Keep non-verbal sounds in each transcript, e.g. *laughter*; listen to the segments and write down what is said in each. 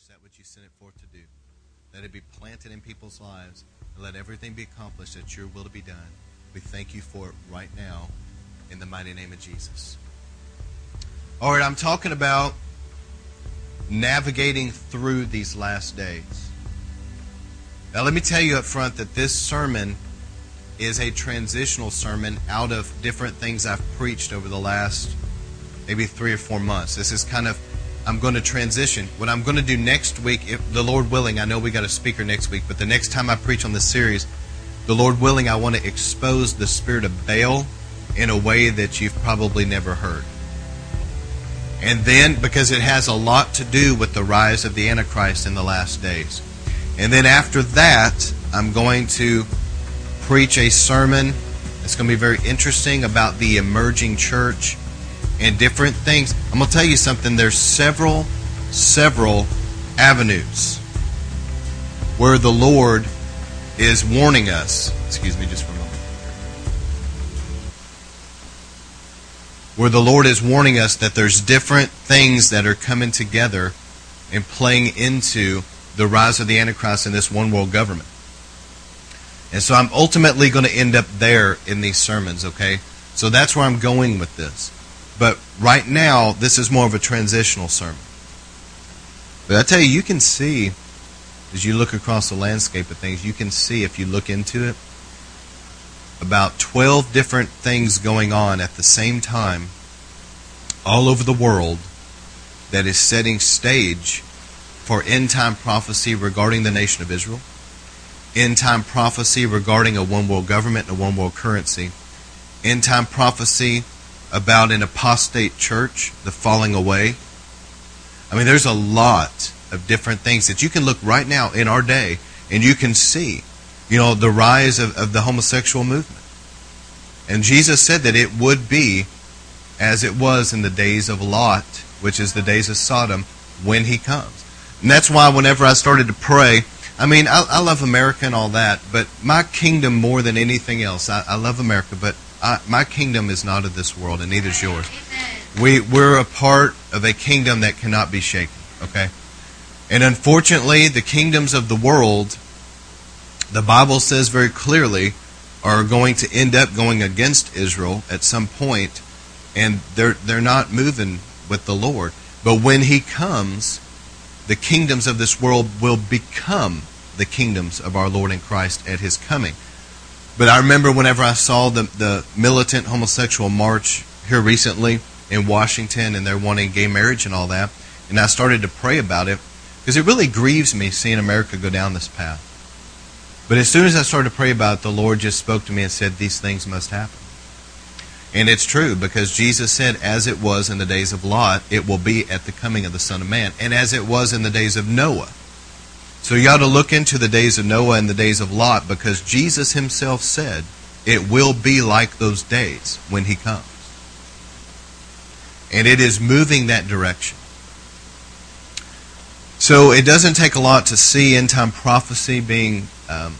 accomplish that which you sent it forth to do. Let it be planted in people's lives, and let everything be accomplished that your will to be done. We thank you for it right now in the mighty name of Jesus. All right, I'm talking about navigating through these last days. Now, let me tell you up front that this sermon is a transitional sermon out of different things I've preached over the last maybe three or four months. This is kind of, I'm going to transition. What I'm going to do next week, if the Lord willing, I know we got a speaker next week, but the next time I preach on this series, the Lord willing, I want to expose the spirit of Baal in a way that you've probably never heard. And then, because it has a lot to do with the rise of the Antichrist in the last days. And then after that, I'm going to preach a sermon. It's going to be very interesting about the emerging church and different things. I'm going to tell you something. There's several, several avenues where the Lord is warning us. Excuse me just for a moment. Where the Lord is warning us that there's different things that are coming together and playing into the rise of the Antichrist in this one world government. And so I'm ultimately going to end up there in these sermons, okay? So that's where I'm going with this. Right now, this is more of a transitional sermon. But I tell you, you can see, as you look across the landscape of things, you can see, if you look into it, about 12 different things going on at the same time all over the world that is setting stage for end time prophecy regarding the nation of Israel, end time prophecy regarding a one world government and a one world currency, end time prophecy about an apostate church, the falling away. I mean, there's a lot of different things that you can look right now in our day and you can see, you know, the rise of, of the homosexual movement. And Jesus said that it would be as it was in the days of Lot, which is the days of Sodom, when he comes. And that's why whenever I started to pray, I mean, I, I love America and all that, but my kingdom more than anything else, I, I love America, but I, my kingdom is not of this world, and neither is yours. We, we're a part of a kingdom that cannot be shaken, okay? And unfortunately, the kingdoms of the world, the Bible says very clearly, are going to end up going against Israel at some point, and they're, they're not moving with the Lord. But when He comes, the kingdoms of this world will become the kingdoms of our Lord and Christ at His coming. But I remember whenever I saw the, the militant homosexual march here recently in Washington and they're wanting gay marriage and all that, and I started to pray about it because it really grieves me seeing America go down this path. But as soon as I started to pray about it, the Lord just spoke to me and said, These things must happen. And it's true because Jesus said, As it was in the days of Lot, it will be at the coming of the Son of Man, and as it was in the days of Noah. So you ought to look into the days of Noah and the days of Lot because Jesus himself said, It will be like those days when he comes. And it is moving that direction. So it doesn't take a lot to see end time prophecy being um,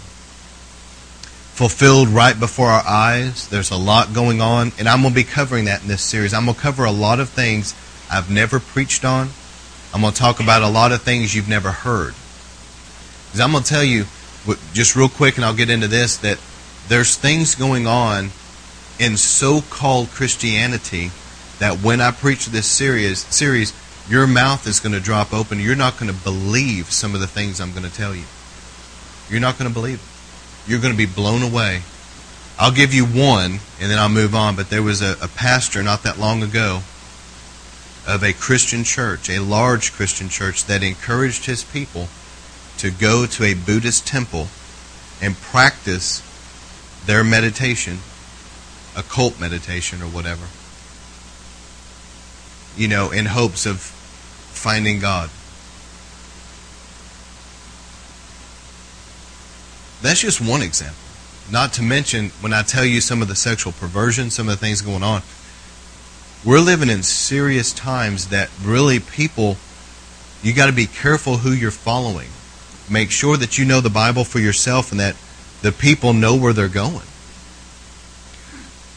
fulfilled right before our eyes. There's a lot going on, and I'm going to be covering that in this series. I'm going to cover a lot of things I've never preached on. I'm going to talk about a lot of things you've never heard. Because I'm going to tell you, just real quick, and I'll get into this, that there's things going on in so called Christianity that when I preach this series, series your mouth is going to drop open. You're not going to believe some of the things I'm going to tell you. You're not going to believe it. You're going to be blown away. I'll give you one, and then I'll move on. But there was a, a pastor not that long ago of a Christian church, a large Christian church, that encouraged his people to go to a Buddhist temple and practice their meditation, occult meditation or whatever, you know, in hopes of finding God. That's just one example. Not to mention, when I tell you some of the sexual perversion, some of the things going on, we're living in serious times that really people, you got to be careful who you're following. Make sure that you know the Bible for yourself and that the people know where they're going.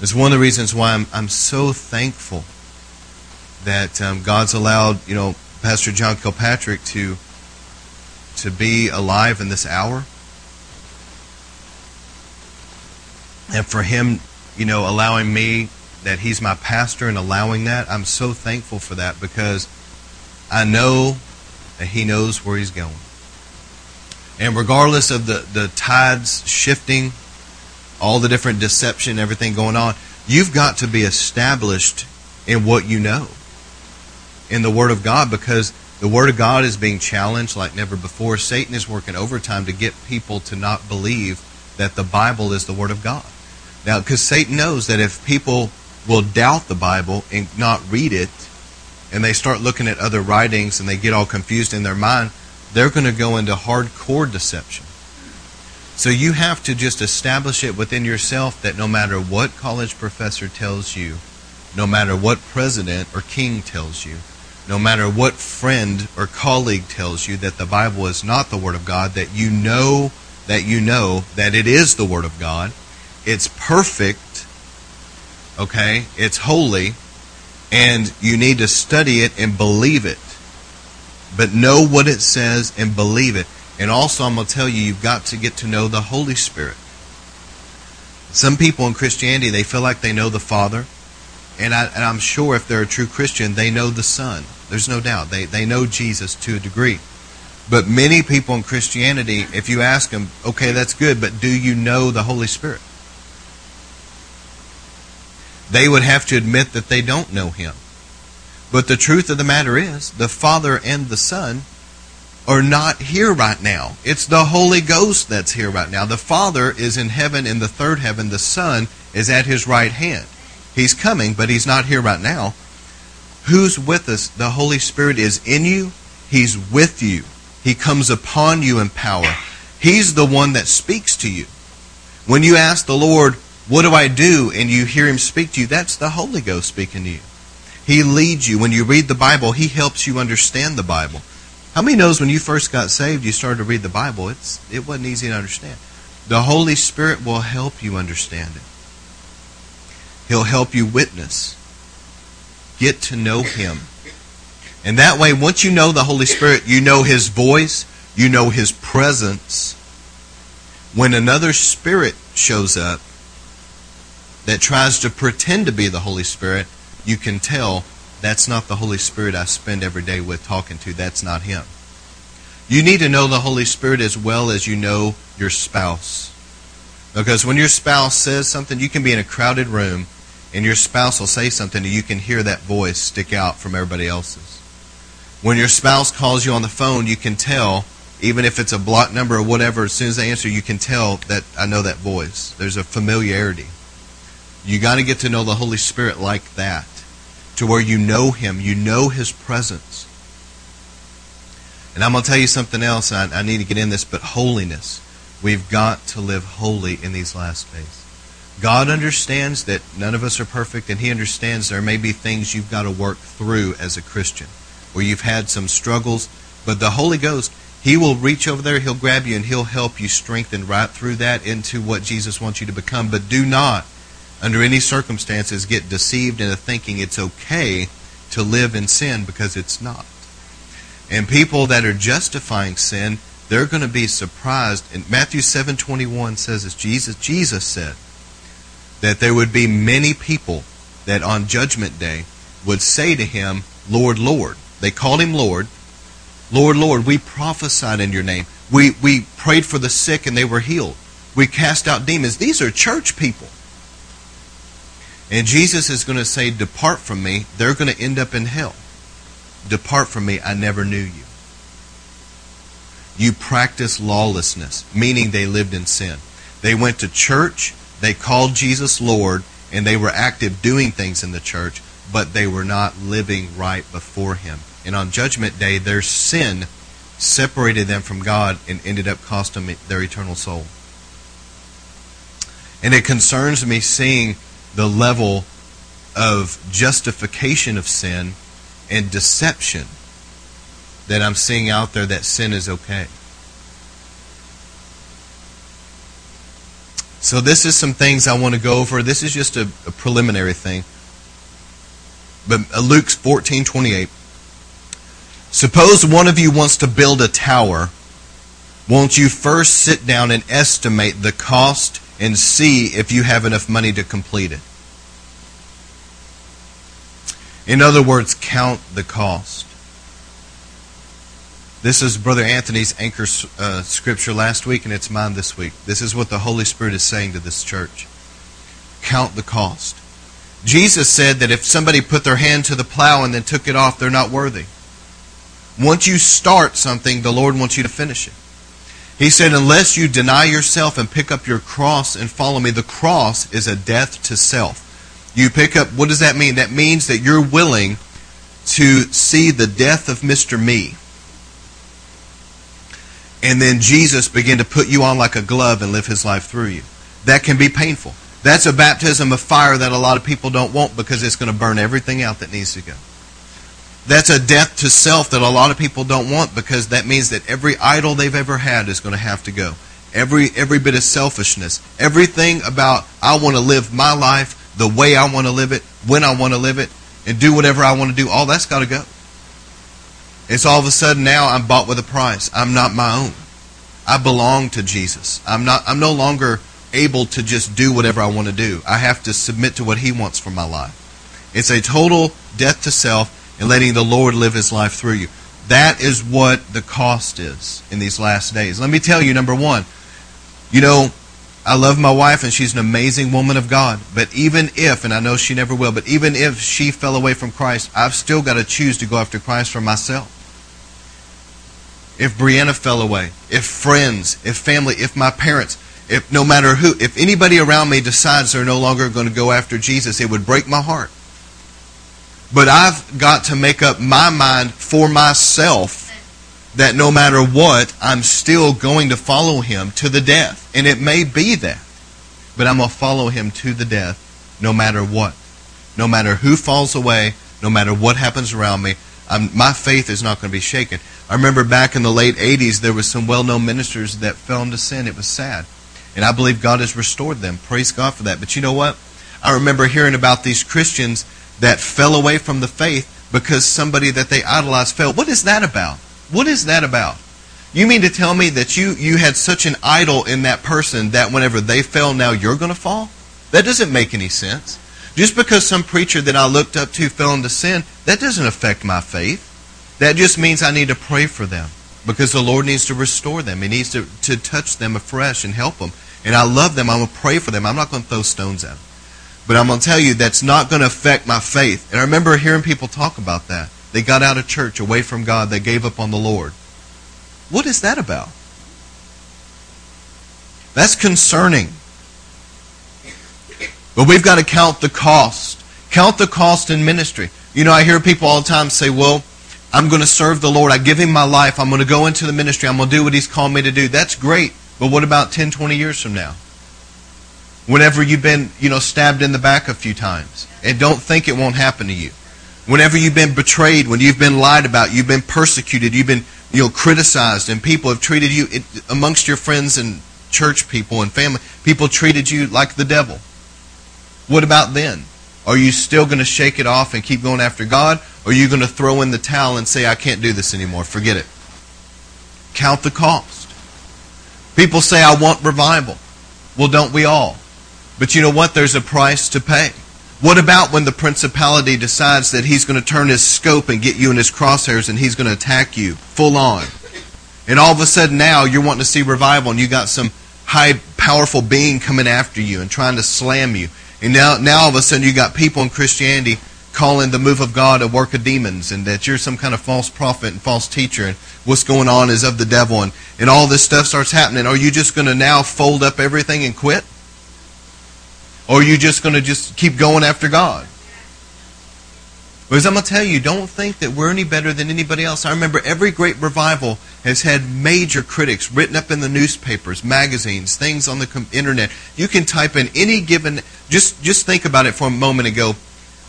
It's one of the reasons why I'm, I'm so thankful that um, God's allowed, you know, Pastor John Kilpatrick to to be alive in this hour. And for him, you know, allowing me that he's my pastor and allowing that, I'm so thankful for that because I know that he knows where he's going. And regardless of the, the tides shifting, all the different deception, everything going on, you've got to be established in what you know in the Word of God because the Word of God is being challenged like never before. Satan is working overtime to get people to not believe that the Bible is the Word of God. Now, because Satan knows that if people will doubt the Bible and not read it, and they start looking at other writings and they get all confused in their mind, they're going to go into hardcore deception. So you have to just establish it within yourself that no matter what college professor tells you, no matter what president or king tells you, no matter what friend or colleague tells you that the Bible is not the Word of God, that you know that you know that it is the Word of God. It's perfect, okay? It's holy, and you need to study it and believe it. But know what it says and believe it. And also, I'm going to tell you, you've got to get to know the Holy Spirit. Some people in Christianity, they feel like they know the Father. And, I, and I'm sure if they're a true Christian, they know the Son. There's no doubt. They, they know Jesus to a degree. But many people in Christianity, if you ask them, okay, that's good, but do you know the Holy Spirit? They would have to admit that they don't know Him. But the truth of the matter is, the Father and the Son are not here right now. It's the Holy Ghost that's here right now. The Father is in heaven in the third heaven. The Son is at His right hand. He's coming, but He's not here right now. Who's with us? The Holy Spirit is in you. He's with you. He comes upon you in power. He's the one that speaks to you. When you ask the Lord, What do I do? and you hear Him speak to you, that's the Holy Ghost speaking to you. He leads you. When you read the Bible, He helps you understand the Bible. How many knows when you first got saved, you started to read the Bible? It's, it wasn't easy to understand. The Holy Spirit will help you understand it. He'll help you witness get to know Him. And that way, once you know the Holy Spirit, you know His voice, you know His presence. When another spirit shows up that tries to pretend to be the Holy Spirit, you can tell that's not the Holy Spirit I spend every day with talking to. That's not Him. You need to know the Holy Spirit as well as you know your spouse. Because when your spouse says something, you can be in a crowded room and your spouse will say something and you can hear that voice stick out from everybody else's. When your spouse calls you on the phone, you can tell, even if it's a block number or whatever, as soon as they answer, you can tell that I know that voice. There's a familiarity. You got to get to know the Holy Spirit like that, to where you know Him, you know His presence. And I'm going to tell you something else, I, I need to get in this, but holiness. We've got to live holy in these last days. God understands that none of us are perfect, and He understands there may be things you've got to work through as a Christian, where you've had some struggles. But the Holy Ghost, He will reach over there, He'll grab you, and He'll help you strengthen right through that into what Jesus wants you to become. But do not, under any circumstances, get deceived into thinking it's okay to live in sin because it's not. And people that are justifying sin, they're going to be surprised. And Matthew 7:21 says as Jesus Jesus said, that there would be many people that on Judgment Day would say to him, Lord, Lord. They called him Lord. Lord, Lord, we prophesied in your name. We, we prayed for the sick and they were healed. We cast out demons. These are church people. And Jesus is going to say, Depart from me. They're going to end up in hell. Depart from me. I never knew you. You practice lawlessness, meaning they lived in sin. They went to church they called Jesus Lord and they were active doing things in the church, but they were not living right before Him. And on Judgment Day, their sin separated them from God and ended up costing them their eternal soul. And it concerns me seeing the level of justification of sin and deception that I'm seeing out there that sin is okay. So this is some things I want to go over. This is just a, a preliminary thing. But uh, Luke 14, 28. Suppose one of you wants to build a tower won't you first sit down and estimate the cost and see if you have enough money to complete it? In other words, count the cost. This is Brother Anthony's anchor uh, scripture last week, and it's mine this week. This is what the Holy Spirit is saying to this church. Count the cost. Jesus said that if somebody put their hand to the plow and then took it off, they're not worthy. Once you start something, the Lord wants you to finish it. He said, Unless you deny yourself and pick up your cross and follow me, the cross is a death to self. You pick up, what does that mean? That means that you're willing to see the death of Mr. Me. And then Jesus begin to put you on like a glove and live his life through you. That can be painful. That's a baptism of fire that a lot of people don't want because it's going to burn everything out that needs to go. That's a death to self that a lot of people don't want because that means that every idol they've ever had is going to have to go. Every every bit of selfishness, everything about I want to live my life the way I want to live it, when I want to live it, and do whatever I want to do, all that's got to go. It's all of a sudden now I'm bought with a price. I'm not my own. I belong to Jesus. I'm not I'm no longer able to just do whatever I want to do. I have to submit to what he wants for my life. It's a total death to self and letting the Lord live his life through you. That is what the cost is in these last days. Let me tell you, number one, you know, I love my wife and she's an amazing woman of God. But even if, and I know she never will, but even if she fell away from Christ, I've still got to choose to go after Christ for myself. If Brianna fell away, if friends, if family, if my parents, if no matter who, if anybody around me decides they're no longer going to go after Jesus, it would break my heart. But I've got to make up my mind for myself that no matter what, I'm still going to follow him to the death. And it may be that. But I'm going to follow him to the death no matter what. No matter who falls away, no matter what happens around me, I'm, my faith is not going to be shaken. I remember back in the late 80s, there was some well-known ministers that fell into sin. It was sad. And I believe God has restored them. Praise God for that. But you know what? I remember hearing about these Christians that fell away from the faith because somebody that they idolized fell. What is that about? What is that about? You mean to tell me that you, you had such an idol in that person that whenever they fell, now you're going to fall? That doesn't make any sense. Just because some preacher that I looked up to fell into sin, that doesn't affect my faith. That just means I need to pray for them because the Lord needs to restore them. He needs to, to touch them afresh and help them. And I love them. I'm going to pray for them. I'm not going to throw stones at them. But I'm going to tell you that's not going to affect my faith. And I remember hearing people talk about that. They got out of church, away from God. They gave up on the Lord. What is that about? That's concerning. But we've got to count the cost. Count the cost in ministry. You know, I hear people all the time say, well, I'm going to serve the Lord. I give him my life. I'm going to go into the ministry. I'm going to do what he's called me to do. That's great. But what about 10, 20 years from now? Whenever you've been, you know, stabbed in the back a few times. And don't think it won't happen to you. Whenever you've been betrayed, when you've been lied about, you've been persecuted, you've been, you know, criticized, and people have treated you it, amongst your friends and church people and family, people treated you like the devil. What about then? Are you still going to shake it off and keep going after God? Or are you going to throw in the towel and say, I can't do this anymore? Forget it. Count the cost. People say, I want revival. Well, don't we all? But you know what? There's a price to pay. What about when the principality decides that he's going to turn his scope and get you in his crosshairs and he's going to attack you full on? And all of a sudden now you're wanting to see revival and you got some high powerful being coming after you and trying to slam you. And now now all of a sudden you got people in Christianity calling the move of God a work of demons and that you're some kind of false prophet and false teacher and what's going on is of the devil and, and all this stuff starts happening. Are you just going to now fold up everything and quit? Or are you just going to just keep going after God? Because I'm going to tell you, don't think that we're any better than anybody else. I remember every great revival has had major critics written up in the newspapers, magazines, things on the internet. You can type in any given, just, just think about it for a moment and go,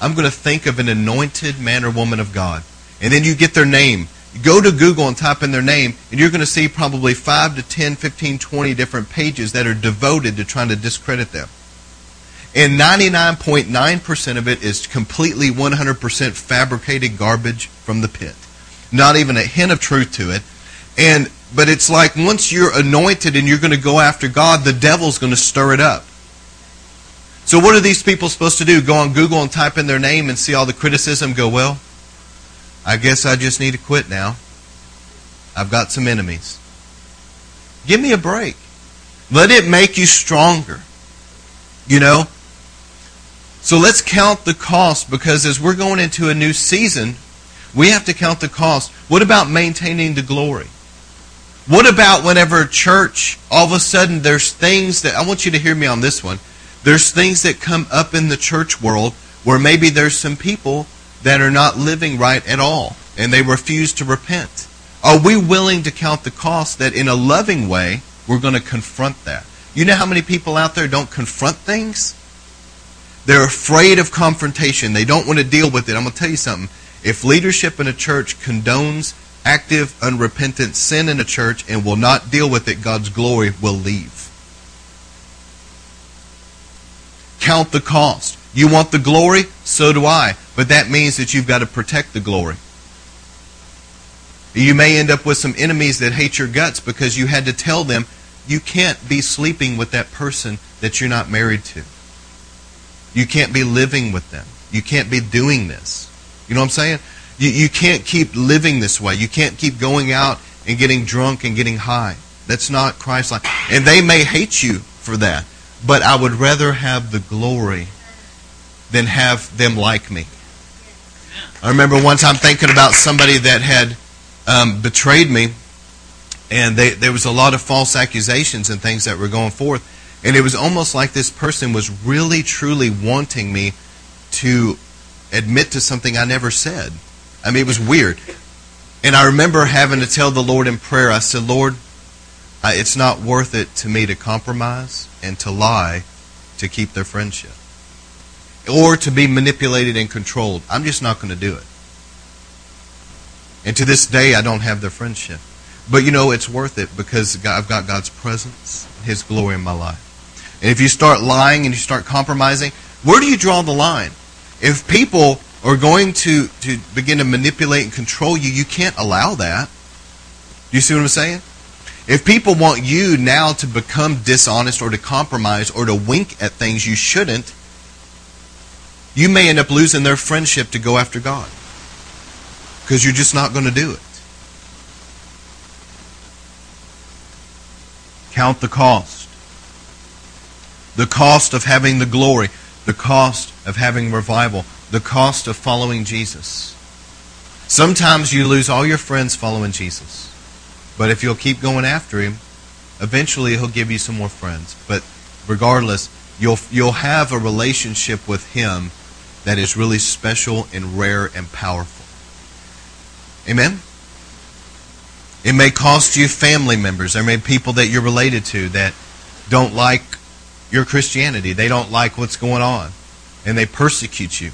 I'm going to think of an anointed man or woman of God. And then you get their name. go to Google and type in their name, and you're going to see probably 5 to 10, 15, 20 different pages that are devoted to trying to discredit them. And 99.9% of it is completely 100% fabricated garbage from the pit. Not even a hint of truth to it. And but it's like once you're anointed and you're going to go after God, the devil's going to stir it up. So what are these people supposed to do? Go on Google and type in their name and see all the criticism go, well, I guess I just need to quit now. I've got some enemies. Give me a break. Let it make you stronger. You know? So let's count the cost because as we're going into a new season, we have to count the cost. What about maintaining the glory? What about whenever a church, all of a sudden there's things that, I want you to hear me on this one. There's things that come up in the church world where maybe there's some people that are not living right at all and they refuse to repent. Are we willing to count the cost that in a loving way we're going to confront that? You know how many people out there don't confront things? They're afraid of confrontation. They don't want to deal with it. I'm going to tell you something. If leadership in a church condones active, unrepentant sin in a church and will not deal with it, God's glory will leave. Count the cost. You want the glory? So do I. But that means that you've got to protect the glory. You may end up with some enemies that hate your guts because you had to tell them you can't be sleeping with that person that you're not married to. You can't be living with them. You can't be doing this. You know what I'm saying? You, you can't keep living this way. You can't keep going out and getting drunk and getting high. That's not Christ like. And they may hate you for that. But I would rather have the glory than have them like me. I remember one time thinking about somebody that had um, betrayed me, and they, there was a lot of false accusations and things that were going forth. And it was almost like this person was really, truly wanting me to admit to something I never said. I mean, it was weird. And I remember having to tell the Lord in prayer, I said, Lord, it's not worth it to me to compromise and to lie to keep their friendship or to be manipulated and controlled. I'm just not going to do it. And to this day, I don't have their friendship. But you know, it's worth it because I've got God's presence, His glory in my life. And if you start lying and you start compromising, where do you draw the line? If people are going to, to begin to manipulate and control you, you can't allow that. Do you see what I'm saying? If people want you now to become dishonest or to compromise or to wink at things you shouldn't, you may end up losing their friendship to go after God. Because you're just not going to do it. Count the cost. The cost of having the glory. The cost of having revival. The cost of following Jesus. Sometimes you lose all your friends following Jesus. But if you'll keep going after him, eventually he'll give you some more friends. But regardless, you'll you'll have a relationship with him that is really special and rare and powerful. Amen. It may cost you family members. There may be people that you're related to that don't like your Christianity. They don't like what's going on. And they persecute you.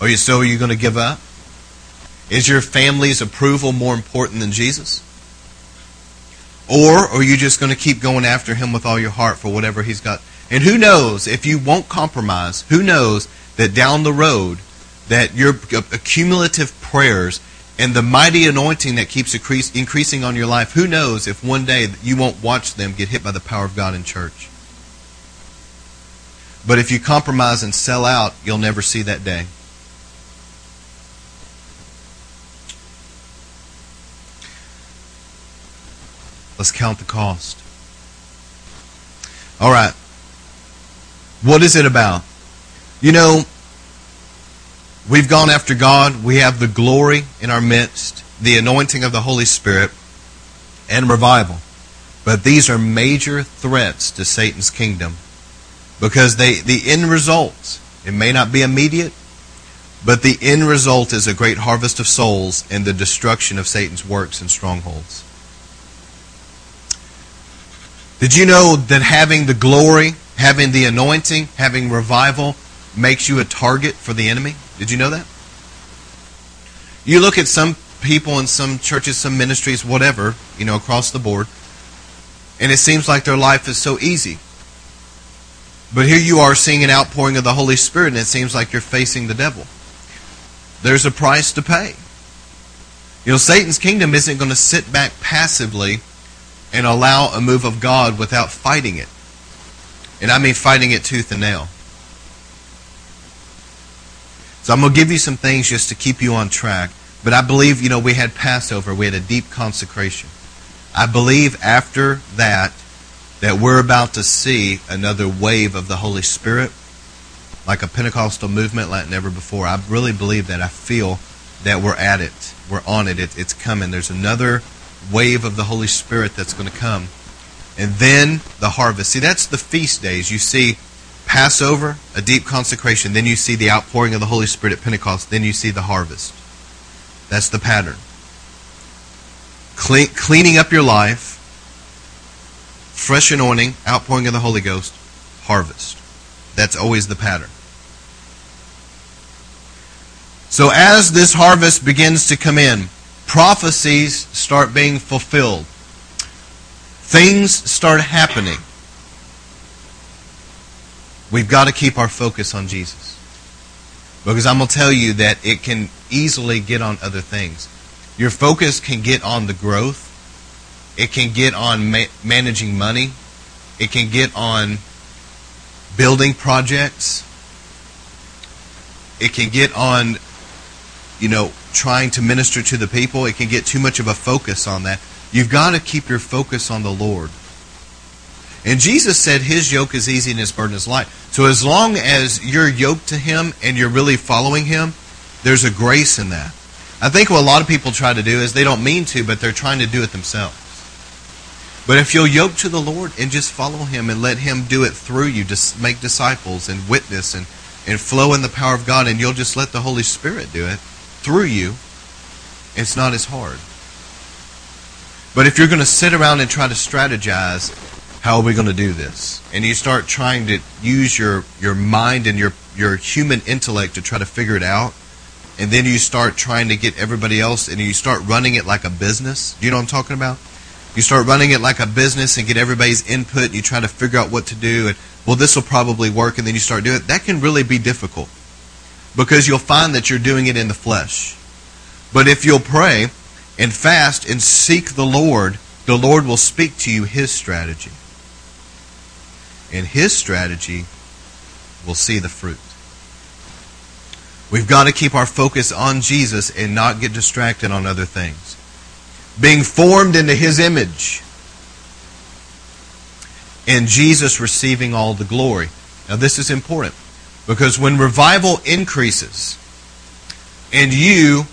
Are you so are you going to give up? Is your family's approval more important than Jesus? Or are you just going to keep going after him with all your heart for whatever he's got? And who knows, if you won't compromise, who knows that down the road, that your accumulative prayers and the mighty anointing that keeps increasing on your life, who knows if one day you won't watch them get hit by the power of God in church. But if you compromise and sell out, you'll never see that day. Let's count the cost. All right. What is it about? You know, we've gone after God. We have the glory in our midst, the anointing of the Holy Spirit, and revival. But these are major threats to Satan's kingdom because they, the end result, it may not be immediate, but the end result is a great harvest of souls and the destruction of Satan's works and strongholds. Did you know that having the glory, having the anointing, having revival makes you a target for the enemy? Did you know that? You look at some people in some churches, some ministries, whatever, you know, across the board, and it seems like their life is so easy. But here you are seeing an outpouring of the Holy Spirit, and it seems like you're facing the devil. There's a price to pay. You know, Satan's kingdom isn't going to sit back passively and allow a move of God without fighting it. And I mean fighting it tooth and nail. So I'm going to give you some things just to keep you on track. But I believe, you know, we had Passover, we had a deep consecration. I believe after that, that we're about to see another wave of the Holy Spirit, like a Pentecostal movement like never before. I really believe that. I feel that we're at it. We're on it. it it's coming. There's another wave of the Holy Spirit that's going to come. And then the harvest. See, that's the feast days. You see Passover, a deep consecration. Then you see the outpouring of the Holy Spirit at Pentecost. Then you see the harvest. That's the pattern. Clean, cleaning up your life, fresh anointing, outpouring of the Holy Ghost, harvest. That's always the pattern. So as this harvest begins to come in, prophecies start being fulfilled. Things start happening. We've got to keep our focus on Jesus. Because I'm going to tell you that it can easily get on other things. Your focus can get on the growth. It can get on ma- managing money. It can get on building projects. It can get on, you know, trying to minister to the people. It can get too much of a focus on that. You've got to keep your focus on the Lord. And Jesus said his yoke is easy and his burden is light. So as long as you're yoked to him and you're really following him, there's a grace in that. I think what a lot of people try to do is they don't mean to, but they're trying to do it themselves. But if you'll yoke to the Lord and just follow him and let him do it through you to make disciples and witness and, and flow in the power of God, and you'll just let the Holy Spirit do it through you, it's not as hard. But if you're going to sit around and try to strategize, how are we going to do this? And you start trying to use your, your mind and your, your human intellect to try to figure it out. And then you start trying to get everybody else and you start running it like a business. Do you know what I'm talking about? You start running it like a business and get everybody's input and you try to figure out what to do and well this will probably work and then you start doing it. That can really be difficult. Because you'll find that you're doing it in the flesh. But if you'll pray and fast and seek the Lord, the Lord will speak to you his strategy and his strategy will see the fruit. We've got to keep our focus on Jesus and not get distracted on other things. Being formed into his image. And Jesus receiving all the glory. Now, this is important because when revival increases and you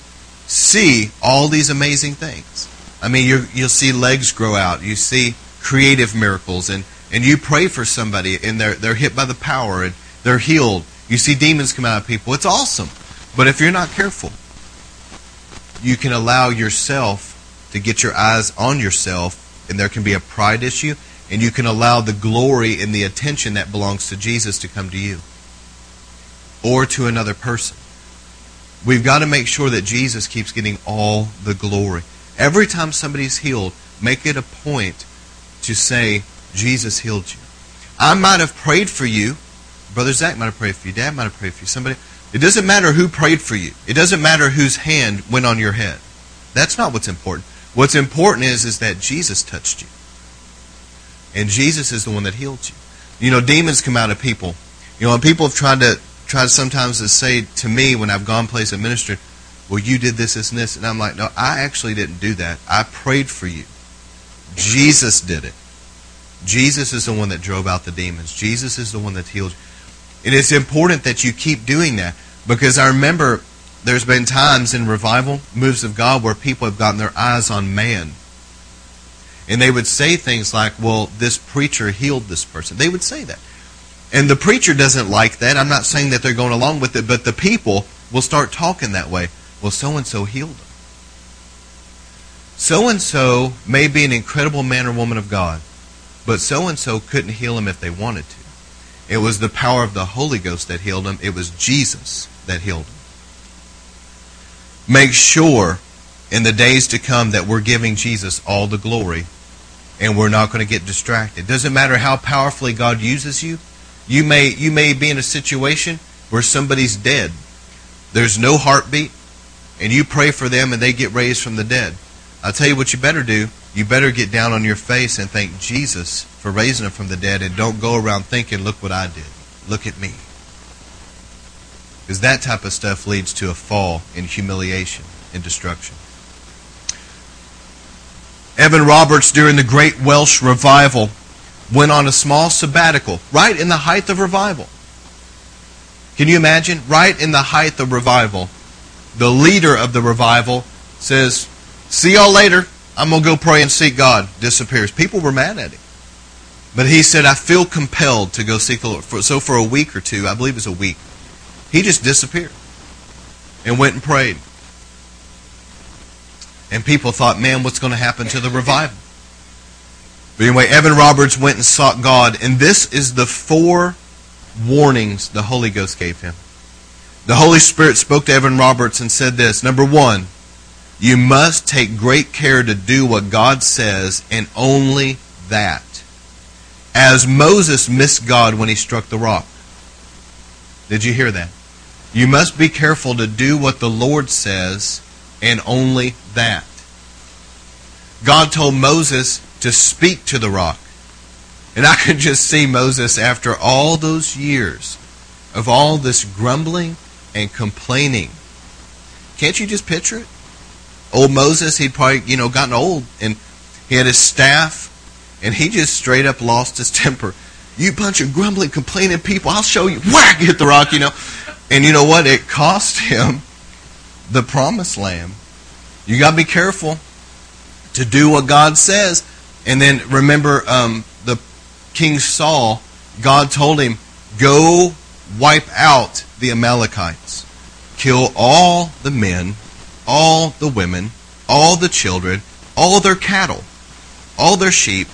see all these amazing things, I mean, you you'll see legs grow out, you see creative miracles, and and you pray for somebody and they're, they're hit by the power and they're healed. You see demons come out of people. It's awesome. But if you're not careful, you can allow yourself to get your eyes on yourself and there can be a pride issue and you can allow the glory and the attention that belongs to Jesus to come to you or to another person. We've got to make sure that Jesus keeps getting all the glory. Every time somebody's healed, make it a point to say, Jesus healed you. I might have prayed for you. Brother Zach might have prayed for you. Dad might have prayed for you. Somebody. It doesn't matter who prayed for you. It doesn't matter whose hand went on your head. That's not what's important. What's important is, is that Jesus touched you. And Jesus is the one that healed you. You know, demons come out of people. You know, and people have tried to tried sometimes to say to me when I've gone place and ministered, well, you did this, this, and this. And I'm like, no, I actually didn't do that. I prayed for you. Jesus did it. Jesus is the one that drove out the demons. Jesus is the one that healed. You. And It is important that you keep doing that because I remember there's been times in revival, moves of God, where people have gotten their eyes on man. And they would say things like, well, this preacher healed this person. They would say that. And the preacher doesn't like that. I'm not saying that they're going along with it, but the people will start talking that way. Well, so and so healed them. So and so may be an incredible man or woman of God, but so and so couldn't heal him if they wanted to. It was the power of the Holy Ghost that healed him. It was Jesus that healed him. Make sure in the days to come that we're giving Jesus all the glory and we're not going to get distracted. Doesn't matter how powerfully God uses you. You may you may be in a situation where somebody's dead. There's no heartbeat. and you pray for them and they get raised from the dead. I'll tell you what you better do. You better get down on your face and thank Jesus for raising them from the dead and don't go around thinking, look what I did. Look at me. Because that type of stuff leads to a fall in humiliation and destruction. Evan Roberts, during the Great Welsh Revival, went on a small sabbatical right in the height of revival. Can you imagine? Right in the height of revival, the leader of the revival says, See y'all later. I'm going to go pray and seek God. Disappears. People were mad at him. But he said, I feel compelled to go seek the Lord. So for a week or two, I believe it was a week, he just disappeared and went and prayed. And people thought, man, what's going to happen to the revival? But anyway, Evan Roberts went and sought God, and this is the four warnings the Holy Ghost gave him. The Holy Spirit spoke to Evan Roberts and said this Number one, you must take great care to do what God says, and only that. As Moses missed God when he struck the rock. Did you hear that? You must be careful to do what the Lord says, and only that. God told Moses to speak to the rock. And I could just see Moses after all those years of all this grumbling and complaining. Can't you just picture it? Old Moses, he'd probably, you know, gotten old and he had his staff and he just straight up lost his temper. You bunch of grumbling, complaining people, I'll show you. Whack! Hit the rock, you know. And you know what? It cost him the promised land. You got to be careful to do what God says. And then remember, um, the King Saul, God told him, go wipe out the Amalekites, kill all the men, all the women, all the children, all their cattle, all their sheep.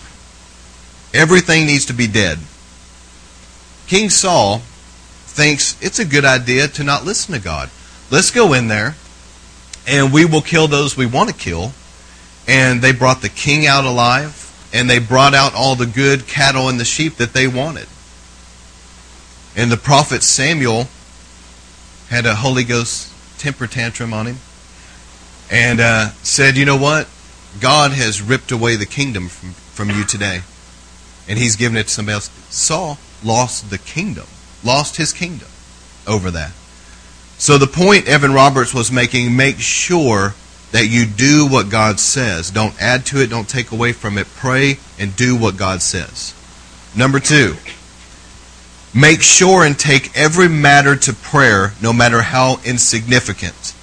Everything needs to be dead. King Saul thinks it's a good idea to not listen to God. Let's go in there and we will kill those we want to kill. And they brought the king out alive and they brought out all the good cattle and the sheep that they wanted. And the prophet Samuel had a Holy Ghost temper tantrum on him and uh, said, You know what? God has ripped away the kingdom from, from you today. And he's given it to somebody else. Saul lost the kingdom, lost his kingdom over that. So the point Evan Roberts was making make sure that you do what God says. Don't add to it, don't take away from it. Pray and do what God says. Number two, make sure and take every matter to prayer, no matter how insignificant.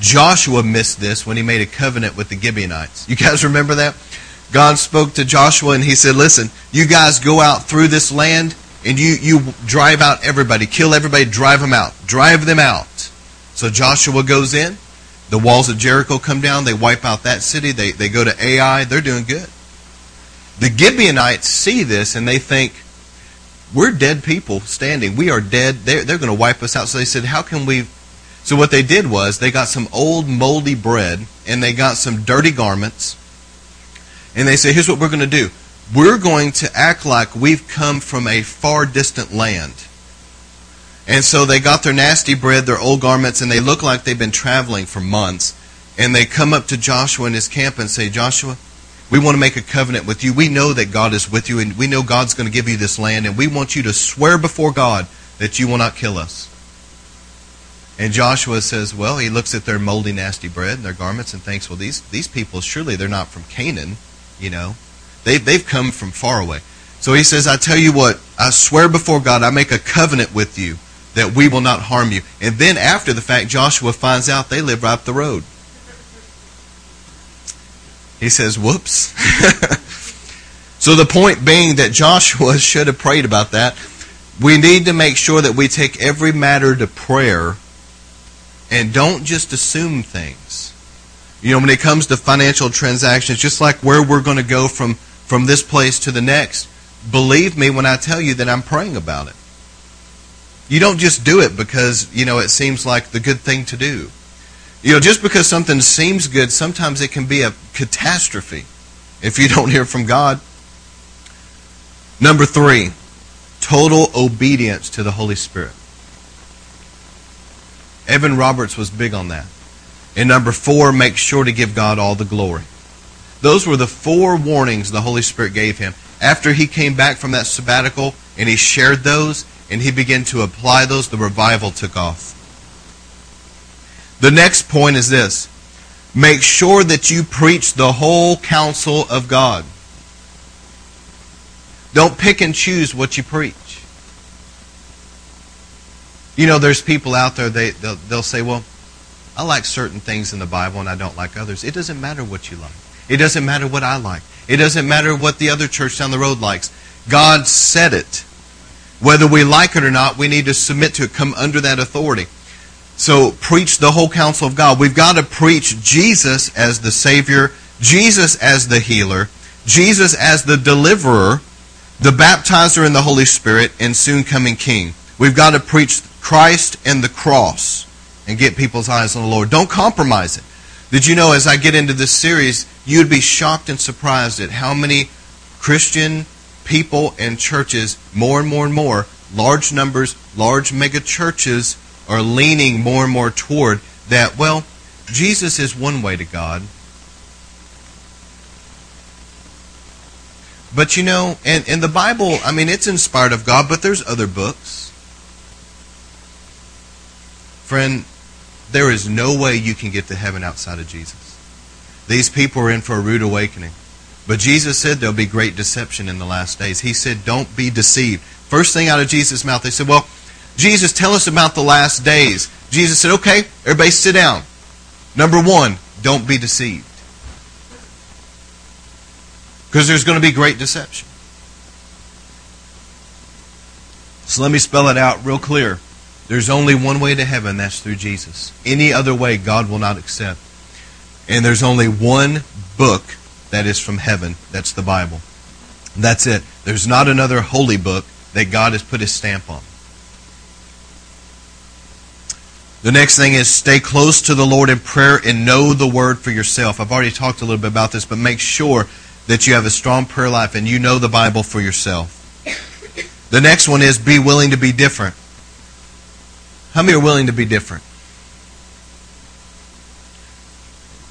Joshua missed this when he made a covenant with the Gibeonites. You guys remember that? God spoke to Joshua and he said, Listen, you guys go out through this land and you, you drive out everybody, kill everybody, drive them out. Drive them out. So Joshua goes in. The walls of Jericho come down. They wipe out that city. They, they go to Ai. They're doing good. The Gibeonites see this and they think, we're dead people standing. We are dead. They're, they're going to wipe us out. So they said, how can we so what they did was they got some old moldy bread and they got some dirty garments. And they said, here's what we're going to do. We're going to act like we've come from a far distant land. And so they got their nasty bread, their old garments, and they look like they've been traveling for months. And they come up to Joshua in his camp and say, Joshua, we want to make a covenant with you. We know that God is with you, and we know God's going to give you this land, and we want you to swear before God that you will not kill us. And Joshua says, well, he looks at their moldy, nasty bread and their garments and thinks, well, these, these people, surely they're not from Canaan, you know. They, they've come from far away. So he says, I tell you what, I swear before God, I make a covenant with you that we will not harm you. And then after the fact, Joshua finds out they live right up the road. He says, whoops. *laughs* so the point being that Joshua *laughs* should have prayed about that. We need to make sure that we take every matter to prayer and don't just assume things. You know, when it comes to financial transactions, just like where we're going to go from, from this place to the next, believe me when I tell you that I'm praying about it. You don't just do it because, you know, it seems like the good thing to do. You know, just because something seems good, sometimes it can be a catastrophe if you *laughs* don't hear from God. Number three, total obedience to the Holy Spirit. Evan Roberts was big on that. And number four, make sure to give God all the glory. Those were the four warnings the Holy Spirit gave him. After he came back from that sabbatical and he shared those and he began to apply those, the revival took off. The next point is this make sure that you preach the whole counsel of God. Don't pick and choose what you preach. You know, there's people out there, they, they'll, they'll say, well, I like certain things in the Bible and I don't like others. It doesn't matter what you like. It doesn't matter what I like. It doesn't matter what the other church down the road likes. God said it. Whether we like it or not, we need to submit to it, come under that authority. So preach the whole counsel of God. We've got to preach Jesus as the Savior, Jesus as the healer, Jesus as the deliverer, the baptizer in the Holy Spirit, and soon coming King. We've got to preach Christ and the cross and get people's eyes on the Lord. Don't compromise it. Did you know as I get into this series, you'd be shocked and surprised at how many Christian people and churches, more and more and more, large numbers, large mega churches, are leaning more and more toward that, well, Jesus is one way to God. But you know, and, and the Bible, I mean, it's inspired of God, but there's other books. Friend, there is no way you can get to heaven outside of Jesus. These people are in for a rude awakening. But Jesus said there'll be great deception in the last days. He said, don't be deceived. First thing out of Jesus' mouth, they said, well, Jesus, tell us about the last days. Jesus said, okay, everybody sit down. Number one, don't be deceived. Because there's going to be great deception. So let me spell it out real clear. There's only one way to heaven, that's through Jesus. Any other way, God will not accept. And there's only one book that is from heaven, that's the Bible. That's it. There's not another holy book that God has put his stamp on. The next thing is stay close to the Lord in prayer and know the word for yourself. I've already talked a little bit about this, but make sure that you have a strong prayer life and you know the Bible for yourself. The next one is be willing to be different. How many are willing to be different?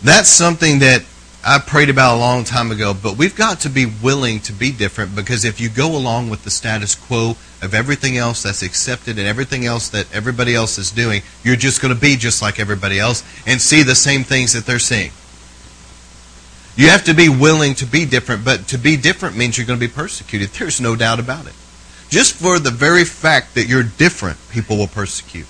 That's something that I prayed about a long time ago, but we've got to be willing to be different because if you go along with the status quo of everything else that's accepted and everything else that everybody else is doing, you're just going to be just like everybody else and see the same things that they're seeing. You have to be willing to be different, but to be different means you're going to be persecuted. There's no doubt about it. Just for the very fact that you're different, people will persecute.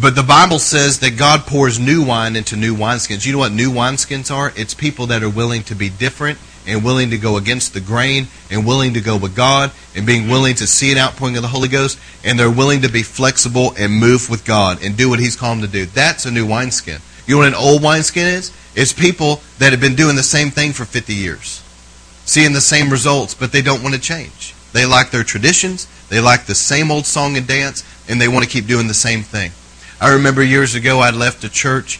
But the Bible says that God pours new wine into new wineskins. You know what new wineskins are? It's people that are willing to be different and willing to go against the grain and willing to go with God and being willing to see an outpouring of the Holy Ghost and they're willing to be flexible and move with God and do what He's called them to do. That's a new wineskin. You know what an old wineskin is? It's people that have been doing the same thing for 50 years, seeing the same results, but they don't want to change. They like their traditions, they like the same old song and dance, and they want to keep doing the same thing. I remember years ago I'd left a church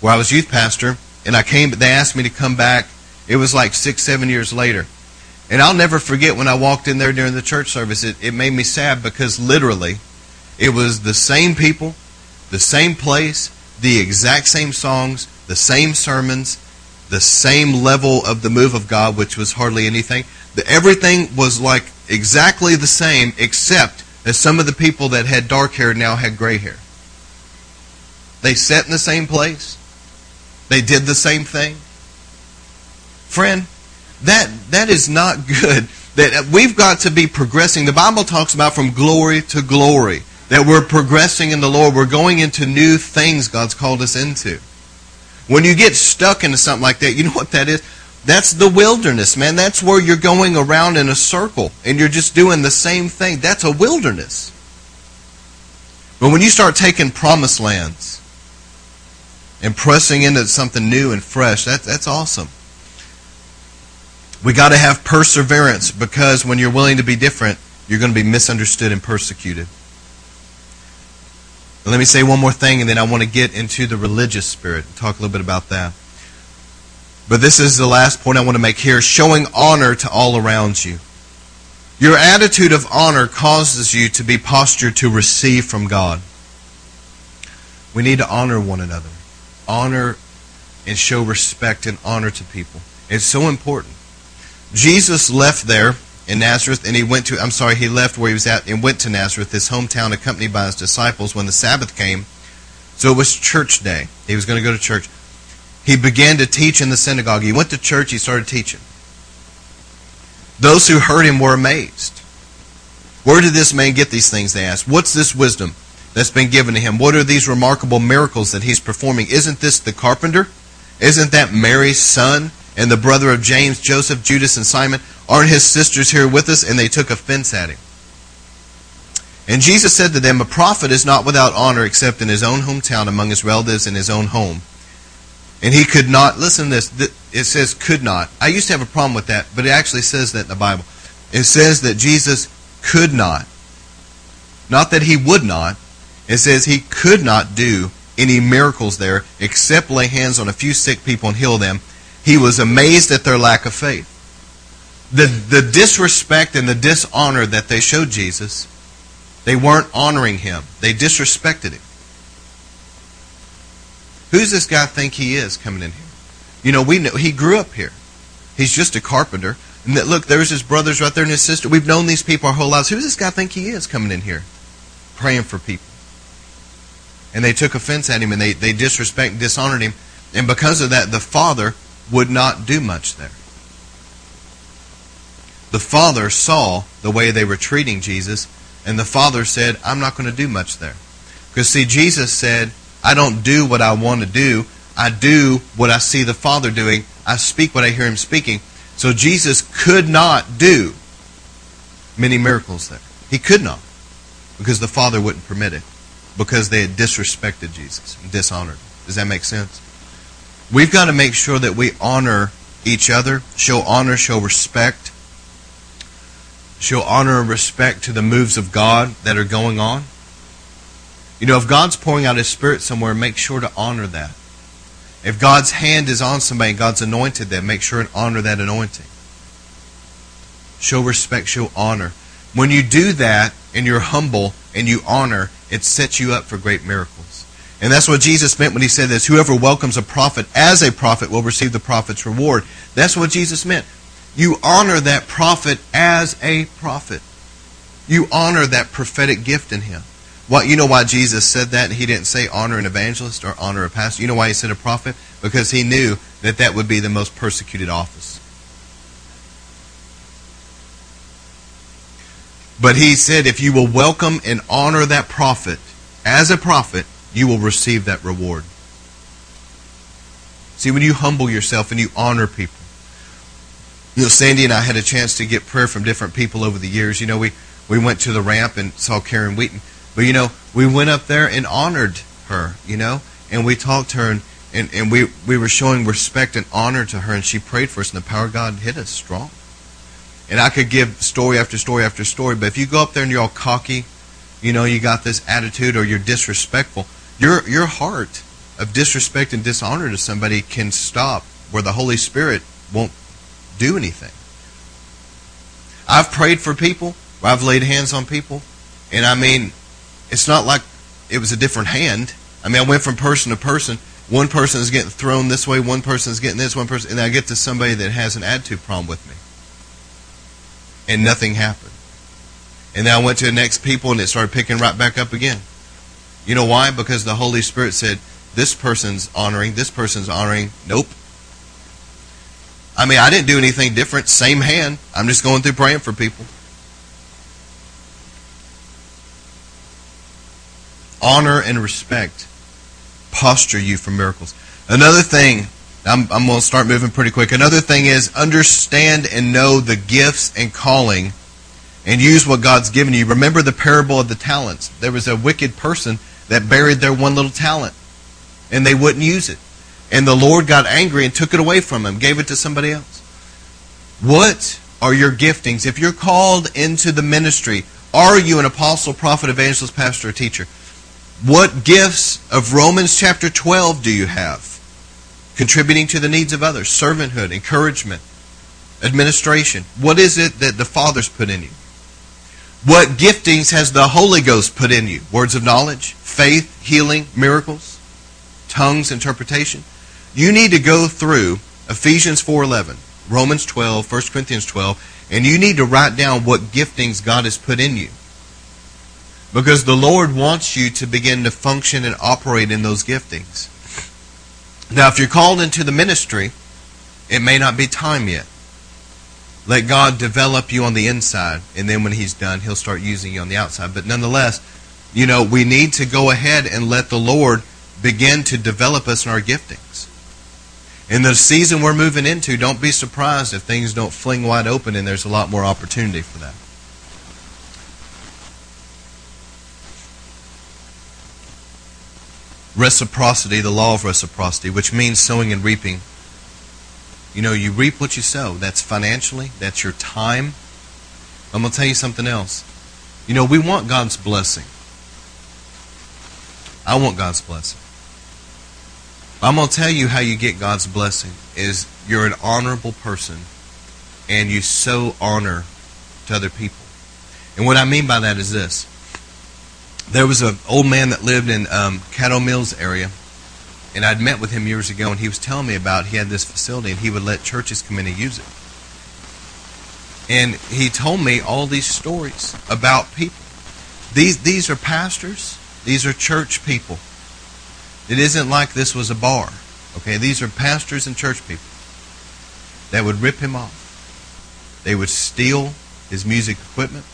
where I was youth pastor, and I came. They asked me to come back. It was like six, seven years later, and I'll never forget when I walked in there during the church service. It, it made me sad because literally, it was the same people, the same place, the exact same songs, the same sermons, the same level of the move of God, which was hardly anything. The, everything was like exactly the same, except that some of the people that had dark hair now had gray hair. They sat in the same place. They did the same thing. Friend, that that is not good. That we've got to be progressing. The Bible talks about from glory to glory. That we're progressing in the Lord. We're going into new things God's called us into. When you get stuck into something like that, you know what that is? That's the wilderness, man. That's where you're going around in a circle and you're just doing the same thing. That's a wilderness. But when you start taking promised lands, and pressing into something new and fresh. That, that's awesome. We got to have perseverance because when you're willing to be different, you're going to be misunderstood and persecuted. Let me say one more thing, and then I want to get into the religious spirit and talk a little bit about that. But this is the last point I want to make here showing honor to all around you. Your attitude of honor causes you to be postured to receive from God. We need to honor one another. Honor and show respect and honor to people. It's so important. Jesus left there in Nazareth and he went to, I'm sorry, he left where he was at and went to Nazareth, his hometown, accompanied by his disciples when the Sabbath came. So it was church day. He was going to go to church. He began to teach in the synagogue. He went to church, he started teaching. Those who heard him were amazed. Where did this man get these things? They asked. What's this wisdom that's been given to him? What are these remarkable miracles that he's performing? Isn't this the carpenter? Isn't that Mary's son and the brother of James, Joseph, Judas, and Simon? Aren't his sisters here with us? And they took offense at him. And Jesus said to them, A prophet is not without honor except in his own hometown, among his relatives, in his own home. And he could not, listen to this, it says could not. I used to have a problem with that, but it actually says that in the Bible. It says that Jesus could not. Not that he would not. It says he could not do any miracles there except lay hands on a few sick people and heal them. He was amazed at their lack of faith. The, the disrespect and the dishonor that they showed Jesus, they weren't honoring him. They disrespected him. Who's this guy think he is coming in here? You know, we know he grew up here. He's just a carpenter. And that, look, there's his brothers right there and his sister. We've known these people our whole lives. Who's this guy think he is coming in here? Praying for people. And they took offense at him and they, they disrespect and dishonored him. And because of that, the father would not do much there. The father saw the way they were treating Jesus, and the father said, I'm not going to do much there. Because, see, Jesus said, I don't do what I want to do. I do what I see the Father doing. I speak what I hear Him speaking. So Jesus could not do many miracles there. He could not because the Father wouldn't permit it because they had disrespected Jesus and dishonored him. Does that make sense? We've got to make sure that we honor each other, show honor, show respect, show honor and respect to the moves of God that are going on. You know, if God's pouring out His Spirit somewhere, make sure to honor that. If God's hand is on somebody and God's anointed them, make sure and honor that anointing. Show respect, show honor. When you do that and you're humble and you honor, it sets you up for great miracles. And that's what Jesus meant when he said this whoever welcomes a prophet as a prophet will receive the prophet's reward. That's what Jesus meant. You honor that prophet as a prophet. You honor that prophetic gift in him. What you know why Jesus said that? He didn't say honor an evangelist or honor a pastor. You know why he said a prophet? Because he knew that that would be the most persecuted office. But he said if you will welcome and honor that prophet as a prophet, you will receive that reward. See, when you humble yourself and you honor people, you know, Sandy and I had a chance to get prayer from different people over the years. You know, we, we went to the ramp and saw Karen Wheaton. But you know, we went up there and honored her, you know, and we talked to her and, and, and we, we were showing respect and honor to her and she prayed for us and the power of God hit us strong. And I could give story after story after story, but if you go up there and you're all cocky, you know, you got this attitude or you're disrespectful, your your heart of disrespect and dishonor to somebody can stop where the Holy Spirit won't do anything. I've prayed for people, I've laid hands on people, and I mean, it's not like it was a different hand. I mean, I went from person to person. One person is getting thrown this way, one person is getting this, one person, and I get to somebody that has an attitude problem with me. And nothing happened. And then I went to the next people and it started picking right back up again. You know why? Because the Holy Spirit said, this person's honoring, this person's honoring. Nope. I mean, I didn't do anything different. Same hand. I'm just going through praying for people. honor and respect posture you for miracles. Another thing, I'm, I'm going to start moving pretty quick. Another thing is understand and know the gifts and calling and use what God's given you. Remember the parable of the talents. There was a wicked person that buried their one little talent and they wouldn't use it. And the Lord got angry and took it away from them, gave it to somebody else. What are your giftings? If you're called into the ministry, are you an apostle, prophet, evangelist, pastor, or teacher? What gifts of Romans chapter 12 do you have? Contributing to the needs of others, servanthood, encouragement, administration. What is it that the Father's put in you? What giftings has the Holy Ghost put in you? Words of knowledge, faith, healing, miracles, tongues, interpretation. You need to go through Ephesians 4:11, Romans 12, 1 Corinthians 12, and you need to write down what giftings God has put in you. Because the Lord wants you to begin to function and operate in those giftings. Now, if you're called into the ministry, it may not be time yet. Let God develop you on the inside, and then when He's done, He'll start using you on the outside. But nonetheless, you know, we need to go ahead and let the Lord begin to develop us in our giftings. In the season we're moving into, don't be surprised if things don't fling wide open and there's a lot more opportunity for that. Reciprocity, the law of reciprocity, which means sowing and reaping. You know, you reap what you sow. That's financially, that's your time. I'm going to tell you something else. You know, we want God's blessing. I want God's blessing. I'm going to tell you how you get God's blessing is you're an honorable person and you sow honor to other people. And what I mean by that is this. There was an old man that lived in um, Caddo Mills area, and I'd met with him years ago, and he was telling me about he had this facility, and he would let churches come in and use it. And he told me all these stories about people. These these are pastors these are church people. It isn't like this was a bar. Okay, these are pastors and church people that would rip him off. They would steal his music equipment.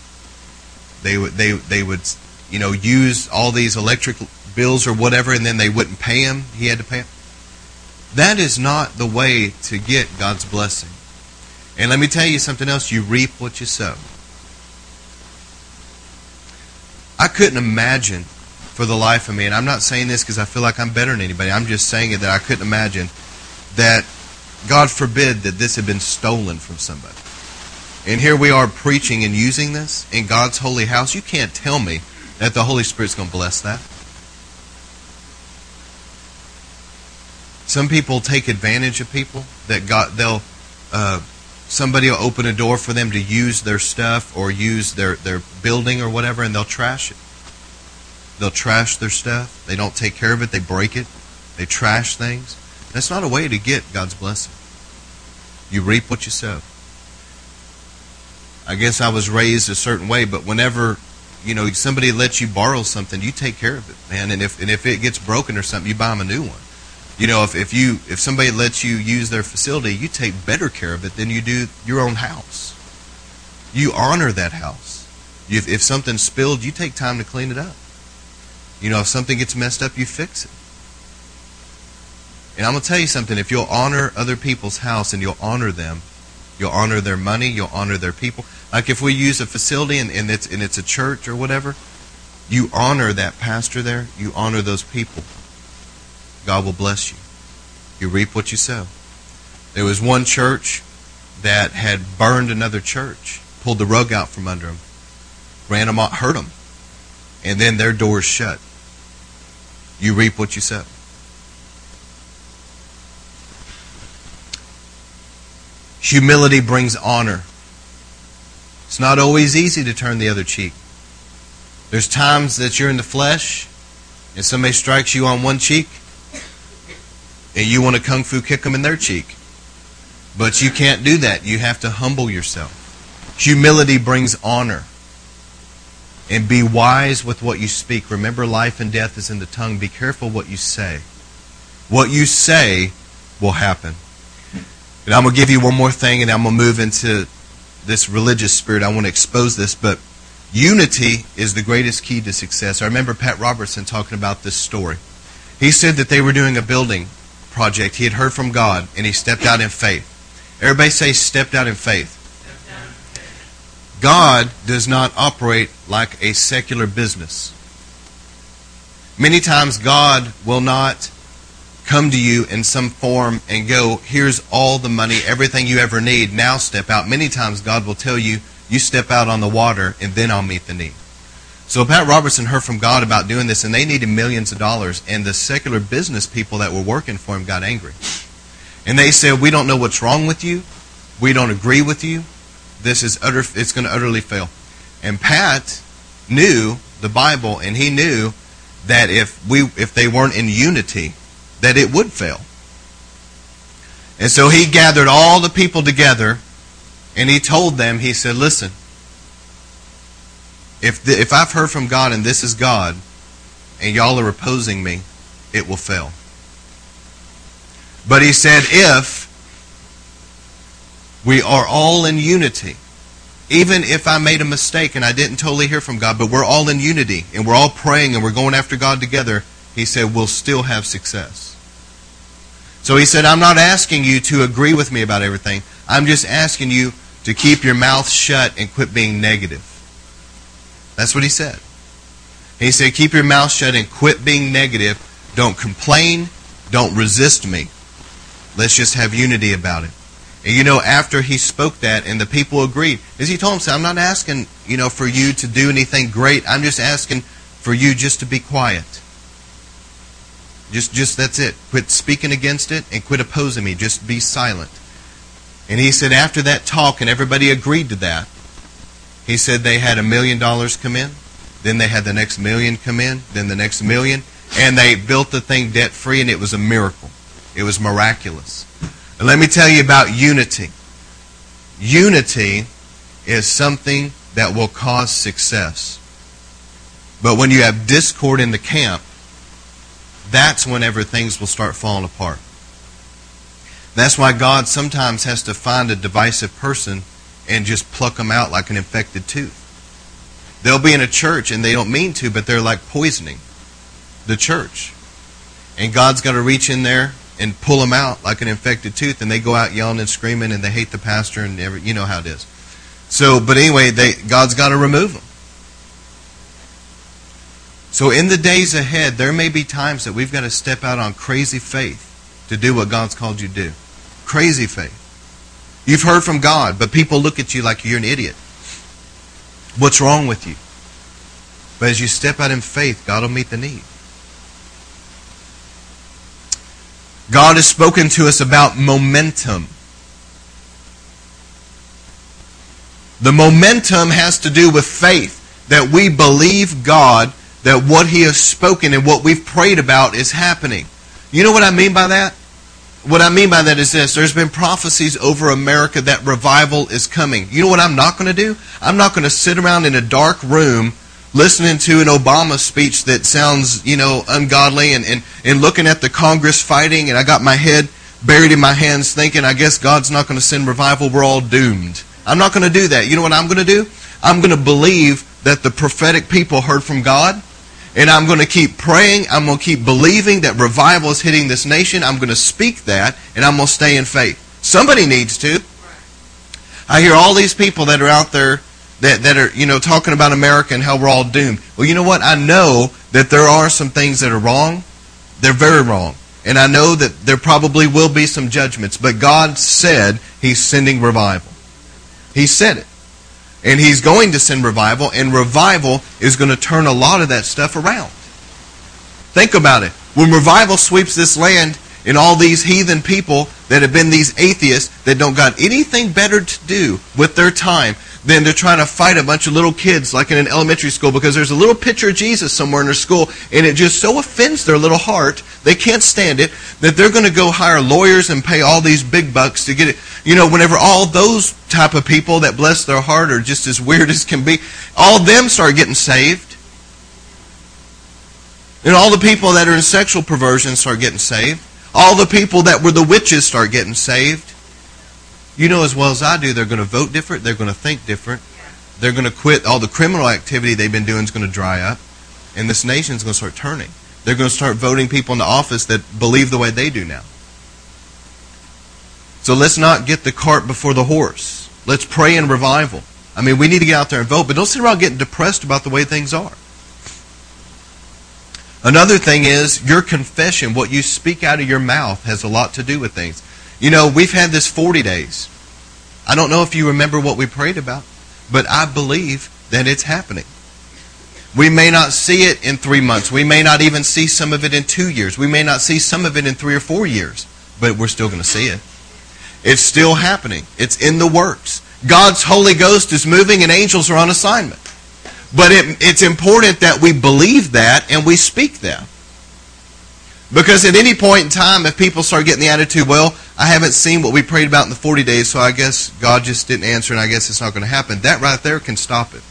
They would they they would you know use all these electric bills or whatever, and then they wouldn't pay him. He had to pay him. That is not the way to get God's blessing. And let me tell you something else: you reap what you sow. I couldn't imagine for the life of me, and I'm not saying this because I feel like I'm better than anybody. I'm just saying it that I couldn't imagine that God forbid that this had been stolen from somebody. And here we are preaching and using this in God's holy house. You can't tell me that the Holy Spirit's going to bless that. Some people take advantage of people that God they'll uh, somebody will open a door for them to use their stuff or use their, their building or whatever and they'll trash it. They'll trash their stuff. They don't take care of it. They break it. They trash things. That's not a way to get God's blessing. You reap what you sow. I guess I was raised a certain way, but whenever you know somebody lets you borrow something, you take care of it, man. And if and if it gets broken or something, you buy them a new one. You know, if, if you if somebody lets you use their facility, you take better care of it than you do your own house. You honor that house. If, if something's spilled, you take time to clean it up. You know, if something gets messed up, you fix it. And I'm going to tell you something. If you'll honor other people's house and you'll honor them, you'll honor their money, you'll honor their people. Like if we use a facility and, and, it's, and it's a church or whatever, you honor that pastor there, you honor those people. God will bless you. You reap what you sow. There was one church that had burned another church, pulled the rug out from under them, ran them out, hurt them, and then their doors shut. You reap what you sow. Humility brings honor. It's not always easy to turn the other cheek. There's times that you're in the flesh and somebody strikes you on one cheek and you want to kung fu kick them in their cheek. But you can't do that. You have to humble yourself. Humility brings honor and be wise with what you speak. Remember, life and death is in the tongue. Be careful what you say. What you say will happen. And I'm going to give you one more thing, and I'm going to move into this religious spirit. I want to expose this, but unity is the greatest key to success. I remember Pat Robertson talking about this story. He said that they were doing a building project. He had heard from God, and he stepped out in faith. Everybody say, stepped out in faith. God does not operate like a secular business. Many times, God will not come to you in some form and go, Here's all the money, everything you ever need, now step out. Many times, God will tell you, You step out on the water, and then I'll meet the need. So Pat Robertson heard from God about doing this, and they needed millions of dollars, and the secular business people that were working for him got angry. And they said, We don't know what's wrong with you. We don't agree with you. This is utter, it's going to utterly fail. And Pat knew the Bible, and he knew that if we if they weren't in unity, that it would fail. And so he gathered all the people together, and he told them, he said, "Listen, if the, if I've heard from God and this is God, and y'all are opposing me, it will fail." But he said, if we are all in unity, even if I made a mistake and I didn't totally hear from God, but we're all in unity and we're all praying and we're going after God together, he said, we'll still have success. So he said, I'm not asking you to agree with me about everything. I'm just asking you to keep your mouth shut and quit being negative. That's what he said. He said, keep your mouth shut and quit being negative. Don't complain. Don't resist me. Let's just have unity about it. And you know, after he spoke that and the people agreed, as he told them, I'm not asking, you know, for you to do anything great. I'm just asking for you just to be quiet. Just, just that's it. Quit speaking against it and quit opposing me. Just be silent. And he said after that talk, and everybody agreed to that, he said they had a million dollars come in. Then they had the next million come in. Then the next million. And they built the thing debt free, and it was a miracle. It was miraculous. And let me tell you about unity. Unity is something that will cause success. But when you have discord in the camp, that's whenever things will start falling apart. That's why God sometimes has to find a divisive person and just pluck them out like an infected tooth. They'll be in a church and they don't mean to, but they're like poisoning the church. And God's got to reach in there and pull them out like an infected tooth, and they go out yelling and screaming, and they hate the pastor, and every, you know how it is. So, but anyway, they, God's got to remove them. So, in the days ahead, there may be times that we've got to step out on crazy faith to do what God's called you to do. Crazy faith. You've heard from God, but people look at you like you're an idiot. What's wrong with you? But as you step out in faith, God will meet the need. God has spoken to us about momentum. The momentum has to do with faith that we believe God that what He has spoken and what we've prayed about is happening. You know what I mean by that? What I mean by that is this there's been prophecies over America that revival is coming. You know what I'm not going to do? I'm not going to sit around in a dark room listening to an Obama speech that sounds, you know, ungodly and, and, and looking at the Congress fighting and I got my head buried in my hands thinking, I guess God's not going to send revival. We're all doomed. I'm not going to do that. You know what I'm going to do? I'm going to believe that the prophetic people heard from God. And I'm going to keep praying. I'm going to keep believing that revival is hitting this nation. I'm going to speak that, and I'm going to stay in faith. Somebody needs to. I hear all these people that are out there that, that are, you know, talking about America and how we're all doomed. Well, you know what? I know that there are some things that are wrong. They're very wrong. And I know that there probably will be some judgments. But God said He's sending revival. He said it. And He's going to send revival, and revival is going to turn a lot of that stuff around. Think about it. When revival sweeps this land, and all these heathen people that have been these atheists that don't got anything better to do with their time then they're trying to fight a bunch of little kids like in an elementary school because there's a little picture of Jesus somewhere in their school and it just so offends their little heart they can't stand it that they're going to go hire lawyers and pay all these big bucks to get it. You know whenever all those type of people that bless their heart are just as weird as can be all them start getting saved. And all the people that are in sexual perversion start getting saved. All the people that were the witches start getting saved you know as well as I do, they're going to vote different. They're going to think different. They're going to quit. All the criminal activity they've been doing is going to dry up. And this nation is going to start turning. They're going to start voting people into office that believe the way they do now. So let's not get the cart before the horse. Let's pray in revival. I mean, we need to get out there and vote, but don't sit around getting depressed about the way things are. Another thing is your confession, what you speak out of your mouth, has a lot to do with things. You know, we've had this 40 days. I don't know if you remember what we prayed about, but I believe that it's happening. We may not see it in three months. We may not even see some of it in two years. We may not see some of it in three or four years, but we're still going to see it. It's still happening. It's in the works. God's Holy Ghost is moving and angels are on assignment. But it, it's important that we believe that and we speak that. Because at any point in time, if people start getting the attitude, well, I haven't seen what we prayed about in the 40 days, so I guess God just didn't answer and I guess it's not going to happen, that right there can stop it.